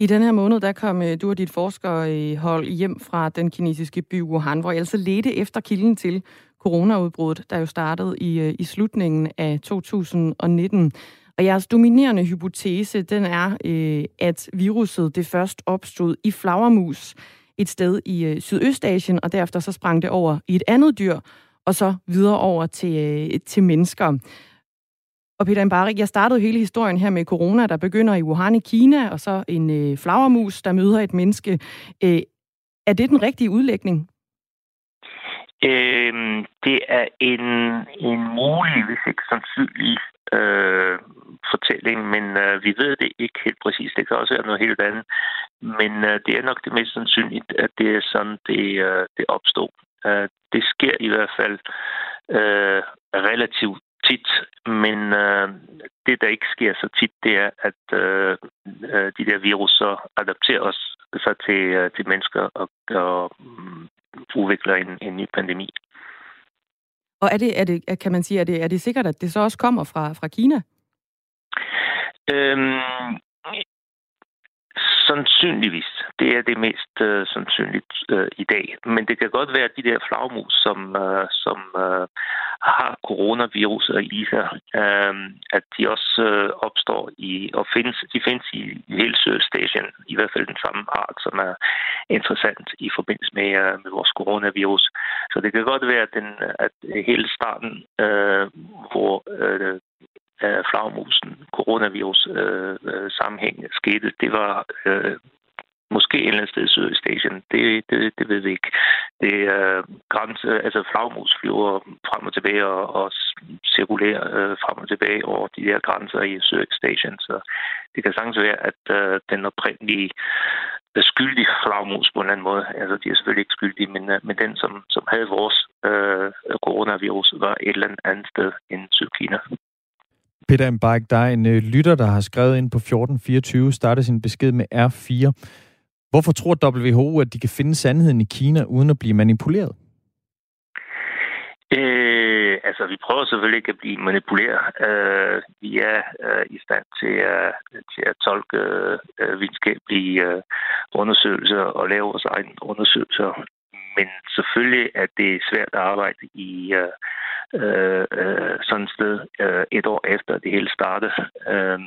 I den her måned, der kom øh, du og dit forskerhold hjem fra den kinesiske by Wuhan, hvor I altså ledte efter kilden til coronaudbruddet, der jo startede i, øh, i slutningen af 2019. Og jeres dominerende hypotese, den er, øh, at viruset det først opstod i flagermus et sted i øh, Sydøstasien, og derefter så sprang det over i et andet dyr, og så videre over til, til mennesker. Og Peter Mbarik, jeg startede hele historien her med corona, der begynder i Wuhan i Kina, og så en øh, flagermus, der møder et menneske. Øh, Er det den rigtige udlægning? Øhm, det er en, en mulig, hvis ikke sandsynlig øh, fortælling, men øh, vi ved det ikke helt præcist. Det kan også være noget helt andet. Men øh, det er nok det mest sandsynligt, at det er sådan, det, øh, det opstod. Øh, det sker i hvert fald øh, relativt tit, men øh, det, der ikke sker så tit, det er, at øh, øh de der virus så adapterer os sig til, øh, til mennesker og, og um, udvikler en, en ny pandemi. Og er det, er det, kan man sige, er det, er det sikkert, at det så også kommer fra, fra Kina? Øhm, Sandsynligvis. Det er det mest uh, sandsynligt uh, i dag. Men det kan godt være, at de der flagmus, som, uh, som øh, har coronavirus i sig, øh, at de også øh, opstår i, og findes, de findes i, i i hvert fald den samme art, som er interessant i forbindelse med, øh, med vores coronavirus. Så det kan godt være, at, den, at hele starten, øh, hvor øh, øh, flagmusen, coronavirus øh, øh, sammenhæng skete, det var øh, måske et eller andet sted i Sydøstasien. Det, det, det ved vi ikke. Det er øh, grænse, altså flagmus flyver frem og tilbage og, og cirkulerer øh, frem og tilbage over de der grænser i Sydøstasien. Så det kan sagtens være, at øh, den oprindelige øh, skyldig flagmus på en eller anden måde. Altså, de er selvfølgelig ikke skyldige, men, øh, men den, som, som havde vores øh, coronavirus, var et eller andet sted end Sydkina. Peter Mbike, der er en øh, lytter, der har skrevet ind på 1424, starter sin besked med R4. Hvorfor tror WHO, at de kan finde sandheden i Kina uden at blive manipuleret? Øh, altså, vi prøver selvfølgelig ikke at blive manipuleret. Øh, vi er øh, i stand til at, til at tolke øh, videnskabelige øh, undersøgelser og lave vores egne undersøgelser. Men selvfølgelig er det svært at arbejde i, øh, øh, øh, sådan et sted øh, et år efter det hele startede. Øh,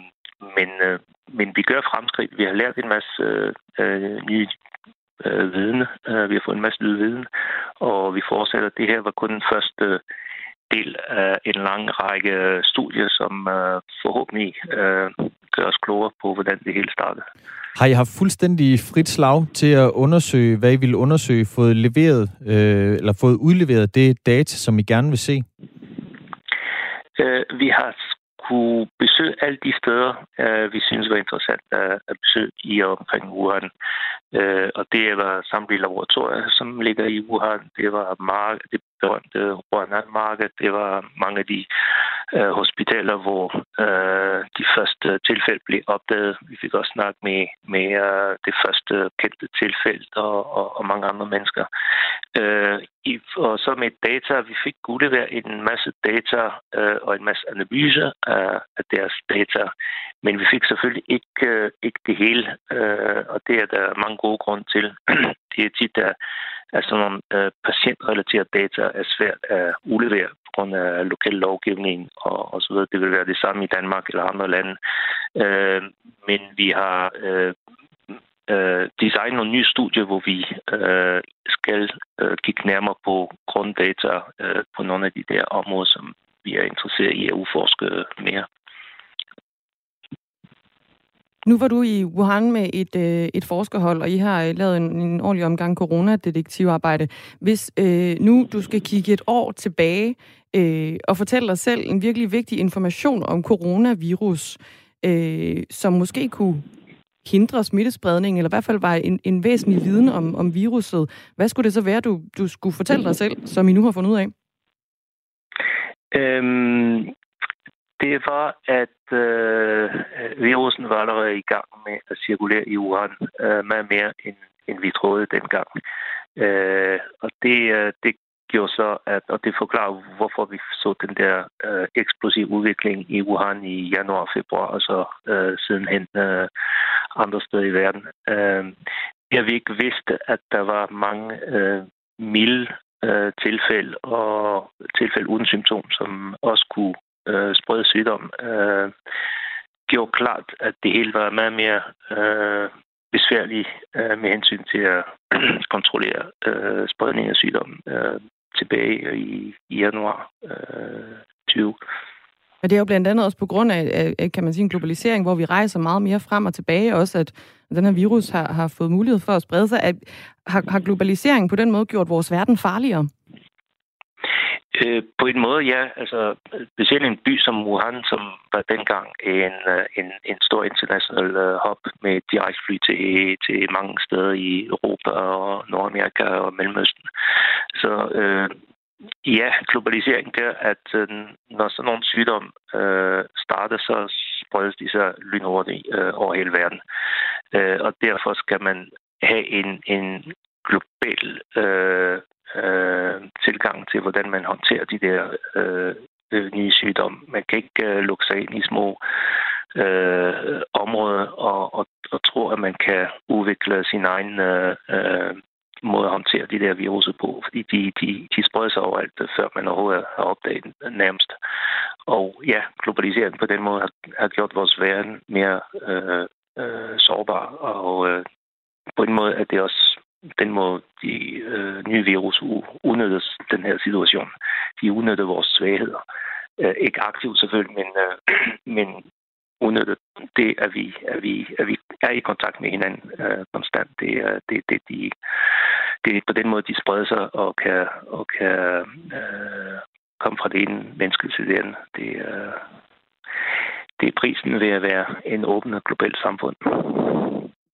men, øh, men vi gør fremskridt. Vi har lært en masse øh, nye øh, viden. Øh, vi har fået en masse ny viden, og vi fortsætter. Det her var kun den første del af en lang række studier, som øh, forhåbentlig øh, gør os klogere på, hvordan det hele startede. Har I haft fuldstændig frit slag til at undersøge, hvad I ville undersøge, fået leveret, øh, eller fået udleveret det data, som I gerne vil se? Øh, vi har kunne besøge alle de steder, øh, vi synes var interessant at, at besøge i og omkring Wuhan. Øh, og det var samtlige laboratorier, som ligger i Wuhan. Det var mark, det berømte Wuhan-marked. Det var mange af de øh, hospitaler, hvor øh, de første tilfælde blev opdaget. Vi fik også snakket med, med øh, det første kendte tilfælde og, og, og mange andre mennesker. Øh, i, og så med data, vi fik Gulliver en masse data øh, og en masse analyser af, af deres data, men vi fik selvfølgelig ikke, øh, ikke det hele, øh, og det er der mange gode grunde til. det er tit, at, at sådan nogle øh, patientrelaterede data er svært at udlevere på grund af lokal lovgivning og, og så videre. Det vil være det samme i Danmark eller andre lande. Øh, men vi har øh, øh, designet nogle nye studier, hvor vi øh, skal øh, kigge nærmere på grunddata øh, på nogle af de der områder, som vi er interesseret i at udforske mere. Nu var du i Wuhan med et, øh, et forskerhold, og I har øh, lavet en, en ordentlig omgang coronadetektivarbejde. Hvis øh, nu du skal kigge et år tilbage øh, og fortælle dig selv en virkelig vigtig information om coronavirus, øh, som måske kunne hindre smittespredning, eller i hvert fald var en, en væsentlig viden om, om viruset. Hvad skulle det så være, du, du skulle fortælle dig selv, som I nu har fundet ud af? Øhm, det var, at øh, virusen var allerede i gang med at cirkulere i Wuhan øh, meget mere, end, end vi troede dengang. Øh, og det, øh, det gjorde så, at, og det forklarer, hvorfor vi så den der øh, eksplosive udvikling i Wuhan i januar og februar, og så øh, sidenhen øh, andre steder i verden. Øh, jeg vi ikke vidste, at der var mange øh, milde øh, tilfælde og tilfælde uden symptom, som også kunne øh, sprede sygdom, øh, gjorde klart, at det hele var meget mere øh, besværligt øh, med hensyn til at kontrollere øh, spredningen af sygdom øh, tilbage i, i januar øh, 20. Og det er jo blandt andet også på grund af, af, kan man sige, en globalisering, hvor vi rejser meget mere frem og tilbage, også at den her virus har, har fået mulighed for at sprede sig. At, har, har globaliseringen på den måde gjort vores verden farligere? Øh, på en måde, ja. Altså, specielt en by som Wuhan, som var dengang en, øh, en, en stor international øh, hop med direkte fly til, til mange steder i Europa og Nordamerika og Mellemøsten. Så øh, ja, globalisering der, at øh, når sådan nogle sygdom øh, starter, så spredes de sig lynhurtigt øh, over hele verden. Øh, og derfor skal man have en, en global øh, øh, tilgang til, hvordan man håndterer de der øh, øh, nye sygdomme. Man kan ikke øh, lukke sig ind i små øh, områder og, og, og tro, at man kan udvikle sin egen øh, øh måde at håndtere de der viruser på, fordi de, de, de spreder sig overalt, øh, før man overhovedet har opdaget den øh, nærmest. Og ja, globaliseringen på den måde har, har gjort vores verden mere øh, øh, sårbar, og øh, på en måde er det også den måde, de øh, nye virus udnyttes den her situation. De udnytter vores svagheder. Øh, ikke aktivt selvfølgelig, men, øh, men udnytter det, at vi, at vi, at vi er i kontakt med hinanden øh, konstant. Det er det, det, de, det er på den måde, de spreder sig og kan, og kan øh, komme fra det ene menneske til det andet. Det, øh, det er prisen ved at være en åben og global samfund.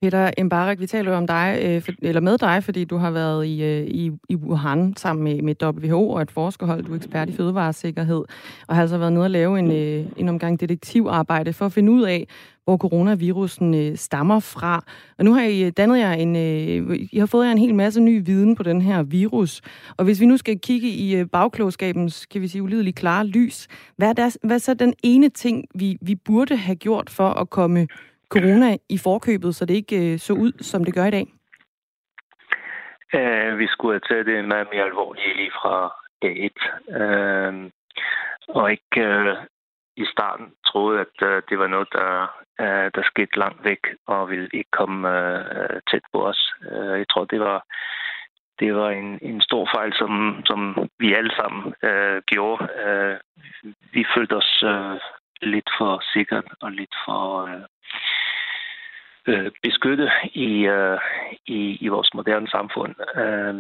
Peter Embarek, vi taler jo om dig, øh, for, eller med dig, fordi du har været i, øh, i, i Wuhan sammen med, med WHO og et forskerhold. Du er ekspert i fødevaresikkerhed, og har altså været nede og lave en, øh, en omgang detektivarbejde for at finde ud af, hvor coronavirusen øh, stammer fra. Og nu har I øh, dannet jer en, øh, I har fået jer en hel masse ny viden på den her virus. Og hvis vi nu skal kigge i øh, bagklogskabens, kan vi sige, ulideligt klare lys, hvad er, der, hvad er så den ene ting, vi, vi burde have gjort for at komme corona i forkøbet, så det ikke øh, så ud, som det gør i dag? Uh, vi skulle have taget det meget mere alvorligt lige fra dag 1. Uh, øh, og ikke uh, i starten troede, at uh, det var noget, der, uh, der skete langt væk og ville ikke komme uh, tæt på os. Uh, jeg tror, det var det var en, en stor fejl, som, som vi alle sammen uh, gjorde. Uh, vi følte os uh, lidt for sikkert og lidt for uh, øh, beskytte i, øh, i, i vores moderne samfund. Øh,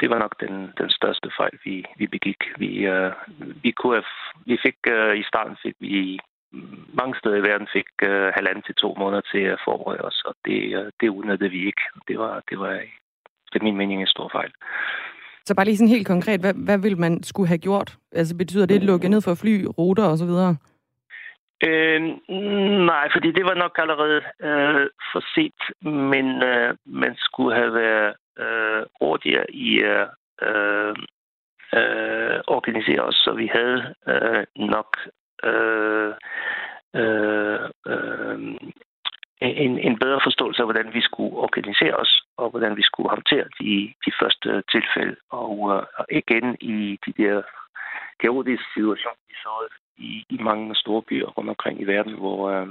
det var nok den, den største fejl, vi, vi begik. Vi, øh, vi, kunne have, vi fik øh, i starten fik vi mm, mange steder i verden fik øh, halvanden til to måneder til at forberede os, og det, øh, det udnyttede vi ikke. Det var, det var efter min mening en stor fejl. Så bare lige sådan helt konkret, hvad, hvad vil man skulle have gjort? Altså betyder det at lukke ned for fly, ruter osv.? Øh, nej, fordi det var nok allerede øh, for set, men øh, man skulle have været øh, hurtigere i at øh, øh, organisere os, så vi havde øh, nok øh, øh, øh, en, en bedre forståelse af, hvordan vi skulle organisere os, og hvordan vi skulle håndtere de, de første tilfælde. Og, øh, og igen i de der kaotiske situationer, vi så i, i mange store byer rundt omkring i verden, hvor, øh,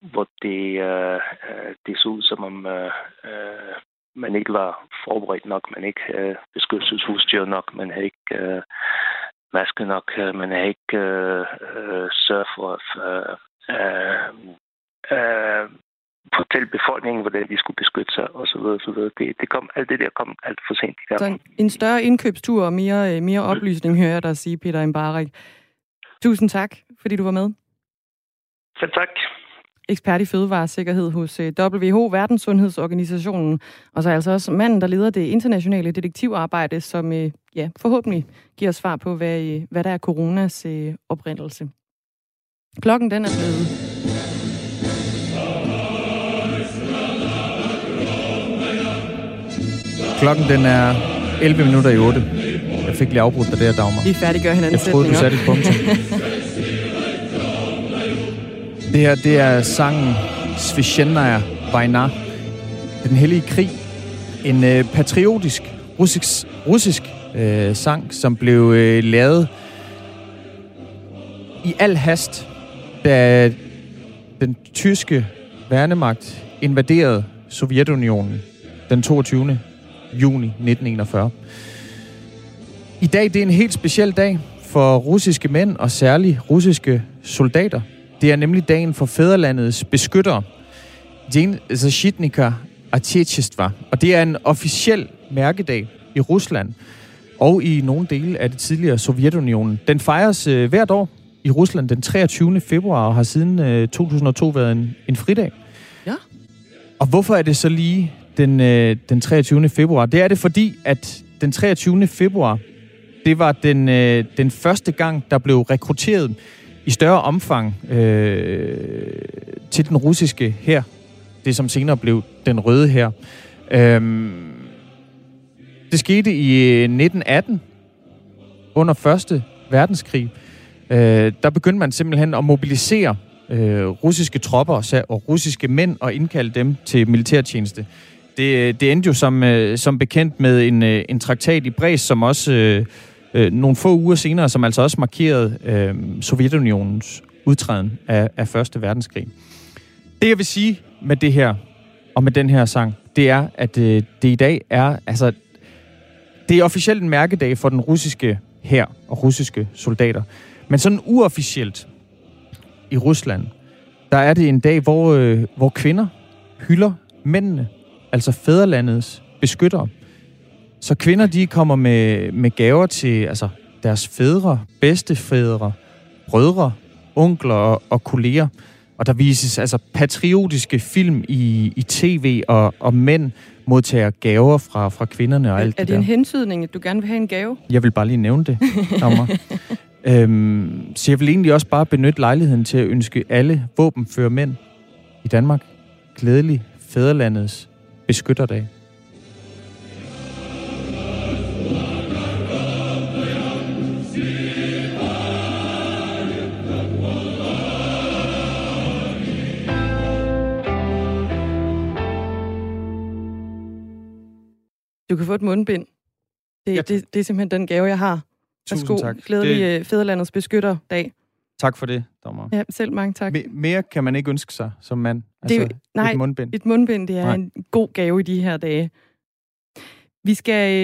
hvor det, øh, øh, det så ud som om øh, øh, man ikke var forberedt nok, man ikke havde beskyttelsesudstyr nok, man havde ikke øh, maske nok, øh, man havde ikke øh, øh, sørget for at øh, øh, fortælle befolkningen, hvordan de skulle beskytte sig, og så videre, så videre. Det, det kom, alt det der kom alt for sent. Så en, en større indkøbstur og mere, mere oplysning, hører jeg dig sige, Peter Mbarek. Tusind tak, fordi du var med. Selv tak. Ekspert i fødevaresikkerhed hos øh, WHO, Verdenssundhedsorganisationen, og så altså også manden, der leder det internationale detektivarbejde, som øh, ja, forhåbentlig giver svar på, hvad, øh, hvad der er coronas oprindelse. Klokken den er blevet Klokken den er 11 minutter i 8. Jeg fik lige afbrudt dig der, Dagmar. Vi færdiggør hinanden Jeg troede, du satte et punktum. det her, det er sangen Sveshenaya Vajna. Den hellige krig. En øh, patriotisk russisk, russisk øh, sang, som blev øh, lavet i al hast, da den tyske værnemagt invaderede Sovjetunionen den 22. juni 1941. I dag det er en helt speciel dag for russiske mænd og særligt russiske soldater. Det er nemlig dagen for fædrelandets beskyttere, Dien Zashitnika Atjechestva. Og det er en officiel mærkedag i Rusland og i nogle dele af det tidligere Sovjetunionen. Den fejres øh, hvert år i Rusland den 23. februar og har siden øh, 2002 været en, en fridag. Ja. Og hvorfor er det så lige den, øh, den 23. februar? Det er det fordi, at den 23. februar det var den, øh, den første gang, der blev rekrutteret i større omfang øh, til den russiske her. Det som senere blev den røde her. Øh, det skete i øh, 1918 under Første Verdenskrig. Øh, der begyndte man simpelthen at mobilisere øh, russiske tropper og russiske mænd og indkalde dem til militærtjeneste. Det, øh, det endte jo som, øh, som bekendt med en, øh, en traktat i Brest, som også øh, øh, nogle få uger senere, som altså også markerede øh, Sovjetunionens udtræden af, af Første Verdenskrig. Det jeg vil sige med det her, og med den her sang, det er, at øh, det i dag er, altså, det er officielt en mærkedag for den russiske her og russiske soldater. Men sådan uofficielt i Rusland, der er det en dag, hvor, øh, hvor kvinder hylder mændene, altså fædrelandets beskyttere. Så kvinder, de kommer med, med gaver til altså, deres fædre, bedstefædre, brødre, onkler og, og kolleger. Og der vises altså patriotiske film i, i tv, og, og mænd modtager gaver fra, fra kvinderne og alt er det det en der. hentydning, at du gerne vil have en gave? Jeg vil bare lige nævne det, øhm, så jeg vil egentlig også bare benytte lejligheden til at ønske alle våbenfører mænd i Danmark glædelig fædrelandets beskytterdag. Du kan få et mundbind. Det, Ja, det, det er simpelthen den gave, jeg har. Tusind tak. Glædelig Det- det... Fæderlandets beskytterdag. Tak for det, dommer. Ja, selv mange tak. Me- mere kan man ikke ønske sig som mand. Det Altså, jo- nej, et mundbind. Et mundbind, det er. Nej. en god gave i de her dage. Vi skal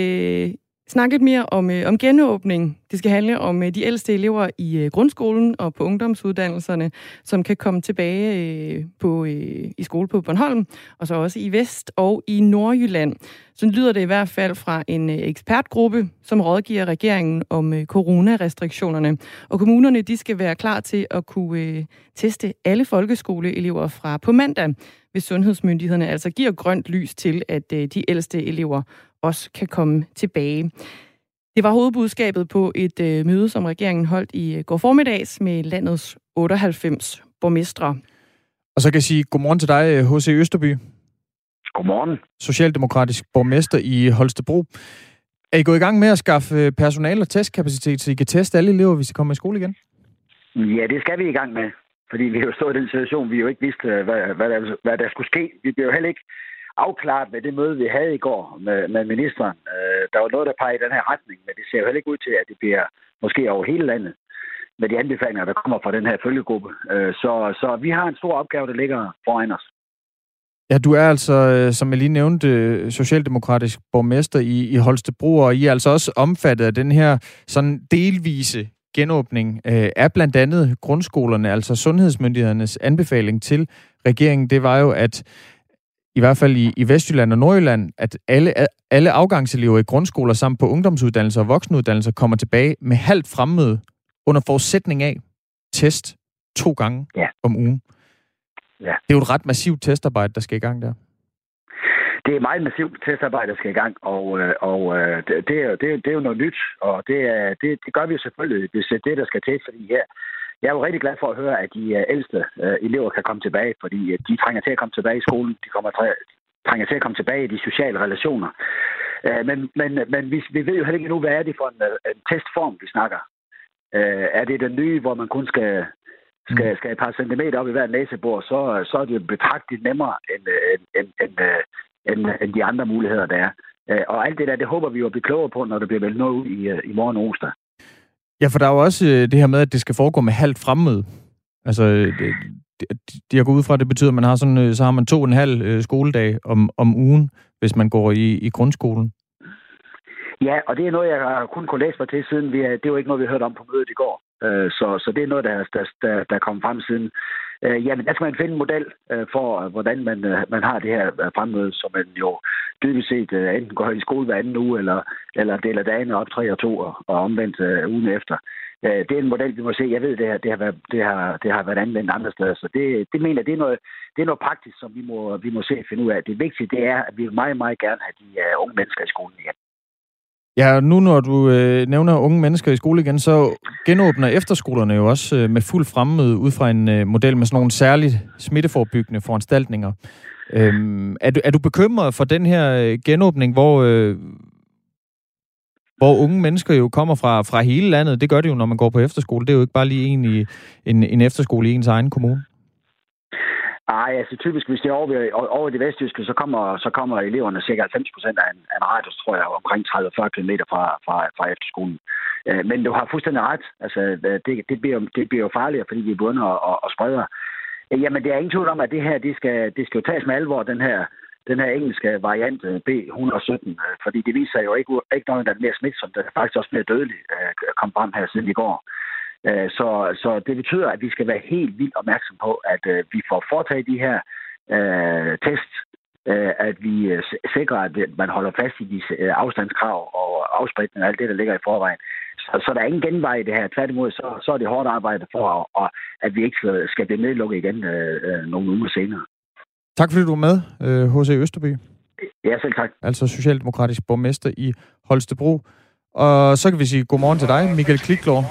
øh, snakke lidt mere om, øh, om genåbning. Det skal handle om øh, de ældste elever i øh, grundskolen og på ungdomsuddannelserne, som kan komme tilbage øh, på, øh, i skole på Bornholm, og så også i Vest og i Nordjylland. Så lyder det i hvert fald fra en øh, ekspertgruppe, som rådgiver regeringen om øh, coronarestriktionerne. Og kommunerne de skal være klar til at kunne øh, teste alle folkeskoleelever fra på mandag, hvis sundhedsmyndighederne altså giver grønt lys til, at øh, de ældste elever også kan komme tilbage. Det var hovedbudskabet på et øh, møde, som regeringen holdt i øh, går formiddags med landets 98 borgmestre. Og så kan jeg sige godmorgen til dig, H.C. Østerby, Godmorgen. socialdemokratisk borgmester i Holstebro. Er I gået i gang med at skaffe personale og testkapacitet, så I kan teste alle elever, hvis de kommer i skole igen? Ja, det skal vi i gang med. Fordi vi har jo stået i den situation, vi jo ikke vidste, hvad, hvad, der, hvad der skulle ske. Vi blev jo heller ikke afklaret med det møde, vi havde i går med, med ministeren. Øh, der var noget, der peger i den her retning, men det ser jo heller ikke ud til, at det bliver måske over hele landet med de anbefalinger, der kommer fra den her følgegruppe. Øh, så, så vi har en stor opgave, der ligger foran os. Ja, du er altså, øh, som jeg lige nævnte, socialdemokratisk borgmester i, i Holstebro, og I er altså også omfattet af den her sådan delvise genåbning øh, af blandt andet grundskolerne, altså sundhedsmyndighedernes anbefaling til regeringen, det var jo, at i hvert fald i, i Vestjylland og Nordjylland, at alle, alle afgangselever i grundskoler samt på ungdomsuddannelser og voksenuddannelser kommer tilbage med halvt fremmøde under forudsætning af test to gange Ja. om ugen. Ja. Det er jo et ret massivt testarbejde, der skal i gang der. Det er meget massivt testarbejde, der skal i gang, og, øh, og øh, det, er, det, er- det er jo noget nyt, og det, er, det, det gør vi jo selvfølgelig, hvis det er det, der skal til, fordi her, jeg er jo rigtig glad for at høre, at de øh, ældste øh, elever kan komme tilbage, fordi øh, de trænger til at komme tilbage i skolen, de kommer til, trænger til at komme tilbage i de sociale relationer. Men men, men vi, vi ved jo heller ikke endnu, hvad er det for en, en testform, vi snakker. Er det den nye, hvor man kun skal, skal, skal et par centimeter op i hver næsebord, så, så er det betragteligt nemmere end, end, end, end, end, de andre muligheder, der er. Og alt det der, det håber vi jo at blive klogere på, når det bliver meldt noget ud i, i morgen onsdag. Ja, for der er jo også øh, det her med, at det skal foregå med halvt fremmøde. Altså, øh, det, det, jeg går ud fra, at det betyder, at man har sådan, øh, så har man to og en halv skoledag om, om ugen, hvis man går i, i grundskolen. Ja, og det er noget, jeg har kun kunne læse mig til siden. Vi, det var ikke noget, vi hørte om på mødet i går. Så, så det er noget, der, der, der, der kom frem siden. Øh, jamen, der skal man finde en model øh, for, øh, hvordan man, øh, man har det her øh, fremmøde, som man jo dybest set enten går i skole hver anden uge, eller, eller deler dagene op tre og to, og, og omvendt ugen efter. Det er en model, vi må se. Jeg ved, det, her, det, har, været, det, har, det har været anvendt andre steder, så det, det mener det er noget, det er noget praktisk, som vi må, vi må se finde ud af. Det vigtige det er, at vi meget, meget gerne have de uh, unge mennesker i skolen igen. Ja, nu når du øh, nævner unge mennesker i skole igen, så genåbner efterskolerne jo også øh, med fuld fremmøde ud fra en øh, model med sådan nogle særligt smitteforebyggende foranstaltninger. Øhm, er, du, er du bekymret for den her øh, genåbning, hvor, øh, hvor unge mennesker jo kommer fra, fra hele landet? Det gør det jo, når man går på efterskole. Det er jo ikke bare lige en, i, en, en efterskole i ens egen kommune. Nej, altså typisk, hvis det er over, over det vestjyske, så kommer, så kommer eleverne cirka 90 procent af en, af en radius, tror jeg, omkring 30-40 km fra, fra, fra efterskolen. Øh, men du har fuldstændig ret. Altså, øh, det, det, bliver, det bliver jo farligere, fordi vi er bundet og, og, sprede. Øh, jamen, det er ingen tvivl om, at det her, det skal, det skal jo tages med alvor, den her, den her engelske variant B117, fordi det viser jo ikke, ikke noget, der er mere smitsomt, det er faktisk også mere dødeligt, kom frem her siden i går. Øh, så, så det betyder, at vi skal være helt vildt opmærksom på, at øh, vi får foretaget de her øh, tests, øh, at vi øh, sikrer, at man holder fast i de øh, afstandskrav og afspritning og alt det, der ligger i forvejen. Så, så der er ingen genvej i det her. Tværtimod, så, så er det hårdt arbejde for, og, at vi ikke skal, skal blive nedlukket igen øh, øh, nogle uger senere. Tak fordi du var med, H.C. Øh, Østerby. Ja, selv tak. Altså Socialdemokratisk borgmester i Holstebro. Og så kan vi sige godmorgen til dig, Michael Klikgaard.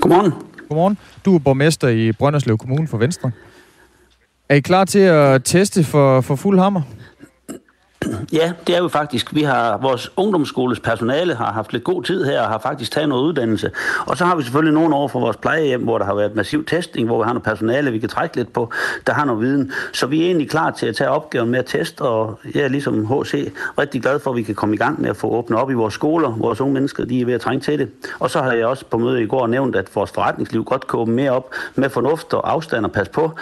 Godmorgen. Godmorgen. Du er borgmester i Brønderslev Kommune for Venstre. Er I klar til at teste for, for fuld hammer? Ja, det er vi faktisk. Vi har vores ungdomsskoles personale har haft lidt god tid her og har faktisk taget noget uddannelse. Og så har vi selvfølgelig nogen over for vores plejehjem, hvor der har været massiv testing, hvor vi har noget personale, vi kan trække lidt på, der har noget viden. Så vi er egentlig klar til at tage opgaven med at teste, og jeg er ligesom HC rigtig glad for, at vi kan komme i gang med at få åbnet op i vores skoler. Vores unge mennesker, de er ved at trænge til det. Og så har jeg også på møde i går nævnt, at vores forretningsliv godt kan åbne mere op med fornuft og afstand og pas på.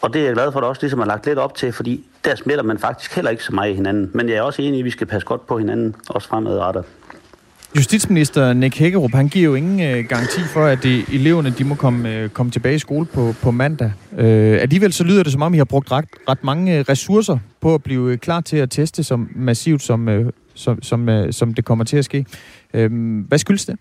Og det er jeg glad for, at det også ligesom er lagt lidt op til, fordi der smitter man faktisk heller ikke så meget hinanden. Men jeg er også enig i, at vi skal passe godt på hinanden, også fremadrettet. Justitsminister Nick Hækkerup, han giver jo ingen øh, garanti for, at de, eleverne de må komme, øh, komme tilbage i skole på, på mandag. Øh, alligevel så lyder det, som om I har brugt ret, ret mange øh, ressourcer på at blive øh, klar til at teste som massivt, som, øh, som, som, øh, som det kommer til at ske. Øh, hvad skyldes det?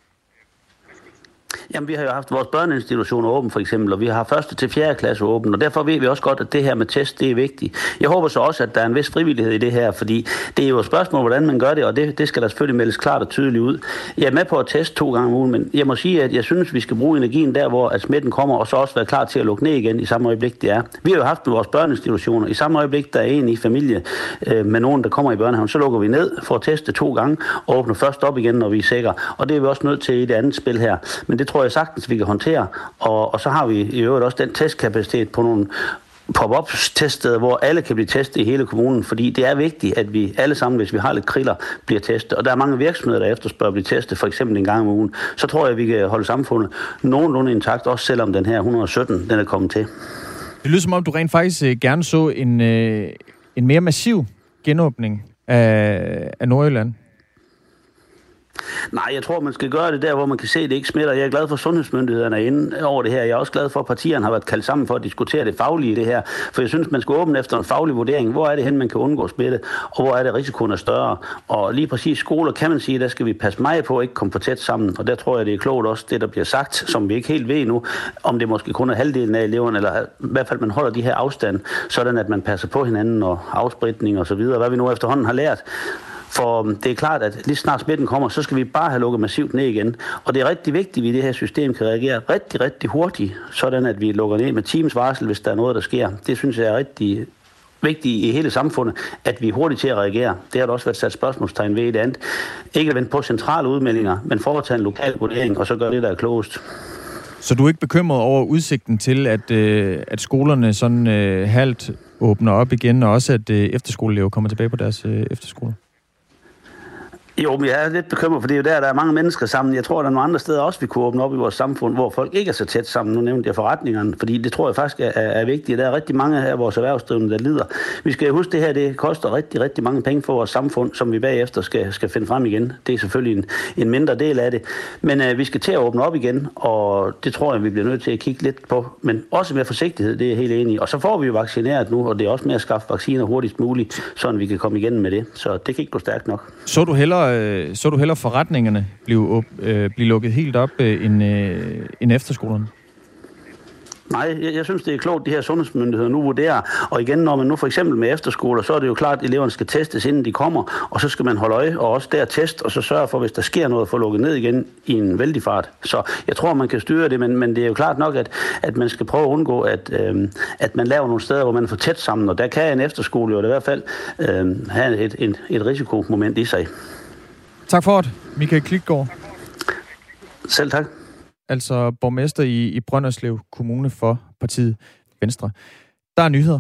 Jamen, vi har jo haft vores børneinstitutioner åben, for eksempel, og vi har første til fjerde klasse åben, og derfor ved vi også godt, at det her med test, det er vigtigt. Jeg håber så også, at der er en vis frivillighed i det her, fordi det er jo et spørgsmål, hvordan man gør det, og det, det skal der selvfølgelig meldes klart og tydeligt ud. Jeg er med på at teste to gange om ugen, men jeg må sige, at jeg synes, vi skal bruge energien der, hvor at smitten kommer, og så også være klar til at lukke ned igen i samme øjeblik, det er. Vi har jo haft med vores børneinstitutioner. I samme øjeblik, der er en i familie øh, med nogen, der kommer i børnehaven, så lukker vi ned for at teste to gange, og åbner først op igen, når vi er sikre. Og det er vi også nødt til i det andet spil her. Men det tror jeg sagtens, vi kan håndtere. Og, og så har vi i øvrigt også den testkapacitet på nogle pop-up teststeder, hvor alle kan blive testet i hele kommunen, fordi det er vigtigt, at vi alle sammen, hvis vi har lidt kriller, bliver testet. Og der er mange virksomheder, der efterspørger at blive testet, for eksempel en gang om ugen. Så tror jeg, at vi kan holde samfundet nogenlunde intakt, også selvom den her 117, den er kommet til. Det lyder som om, du rent faktisk øh, gerne så en, øh, en mere massiv genåbning af, af Nordjylland. Nej, jeg tror, man skal gøre det der, hvor man kan se, at det ikke smitter. Jeg er glad for, at sundhedsmyndighederne er inde over det her. Jeg er også glad for, at partierne har været kaldt sammen for at diskutere det faglige i det her. For jeg synes, man skal åbne efter en faglig vurdering. Hvor er det hen, man kan undgå smitte, og hvor er det, risikoen er større. Og lige præcis skoler kan man sige, der skal vi passe meget på at ikke komme for tæt sammen. Og der tror jeg, det er klogt også, det der bliver sagt, som vi ikke helt ved nu, om det måske kun er halvdelen af eleverne, eller i hvert fald man holder de her afstand, sådan at man passer på hinanden og afspritning og så videre, hvad vi nu efterhånden har lært. For øhm, det er klart, at lige snart smitten kommer, så skal vi bare have lukket massivt ned igen. Og det er rigtig vigtigt, at vi i det her system kan reagere rigtig, rigtig hurtigt, sådan at vi lukker ned med teams varsel, hvis der er noget, der sker. Det synes jeg er rigtig vigtigt i hele samfundet, at vi er hurtigt til at reagere. Det har der også været sat spørgsmålstegn ved i det andet. Ikke at vente på centrale udmeldinger, men foretage en lokal vurdering, og så gøre det, der er klogest. Så du er ikke bekymret over udsigten til, at, øh, at skolerne sådan øh, halvt åbner op igen, og også at øh, efterskoleelever kommer tilbage på deres øh, efterskole? Jo, men jeg er lidt bekymret, for det er jo der, der er mange mennesker sammen. Jeg tror, der er nogle andre steder også, vi kunne åbne op i vores samfund, hvor folk ikke er så tæt sammen. Nu nævnte jeg forretningerne, fordi det tror jeg faktisk er, er vigtigt. Der er rigtig mange af vores erhvervsdrivende, der lider. Vi skal huske, det her det koster rigtig, rigtig mange penge for vores samfund, som vi bagefter skal, skal finde frem igen. Det er selvfølgelig en, en mindre del af det. Men øh, vi skal til at åbne op igen, og det tror jeg, vi bliver nødt til at kigge lidt på. Men også med forsigtighed, det er jeg helt enig i. Og så får vi jo vaccineret nu, og det er også med at skaffe vacciner hurtigst muligt, så vi kan komme igen med det. Så det kan ikke gå stærkt nok. Så du hellere, øh, så du hellere forretningerne blive, op, øh, blive lukket helt op øh, end, øh, end efterskolerne? Nej, jeg, jeg synes, det er klogt, de her sundhedsmyndigheder nu vurderer. Og igen, når man nu for eksempel med efterskoler, så er det jo klart, at eleverne skal testes, inden de kommer. Og så skal man holde øje, og også der test, og så sørge for, hvis der sker noget, at få lukket ned igen i en vældig fart. Så jeg tror, man kan styre det, men, men det er jo klart nok, at, at man skal prøve at undgå, at, øh, at man laver nogle steder, hvor man er for tæt sammen. Og der kan en efterskole jo i hvert fald øh, have et, et, et risikomoment i sig. Tak for det, Michael Klitgaard. Selv tak altså borgmester i, i Brønderslev Kommune for partiet Venstre. Der er nyheder.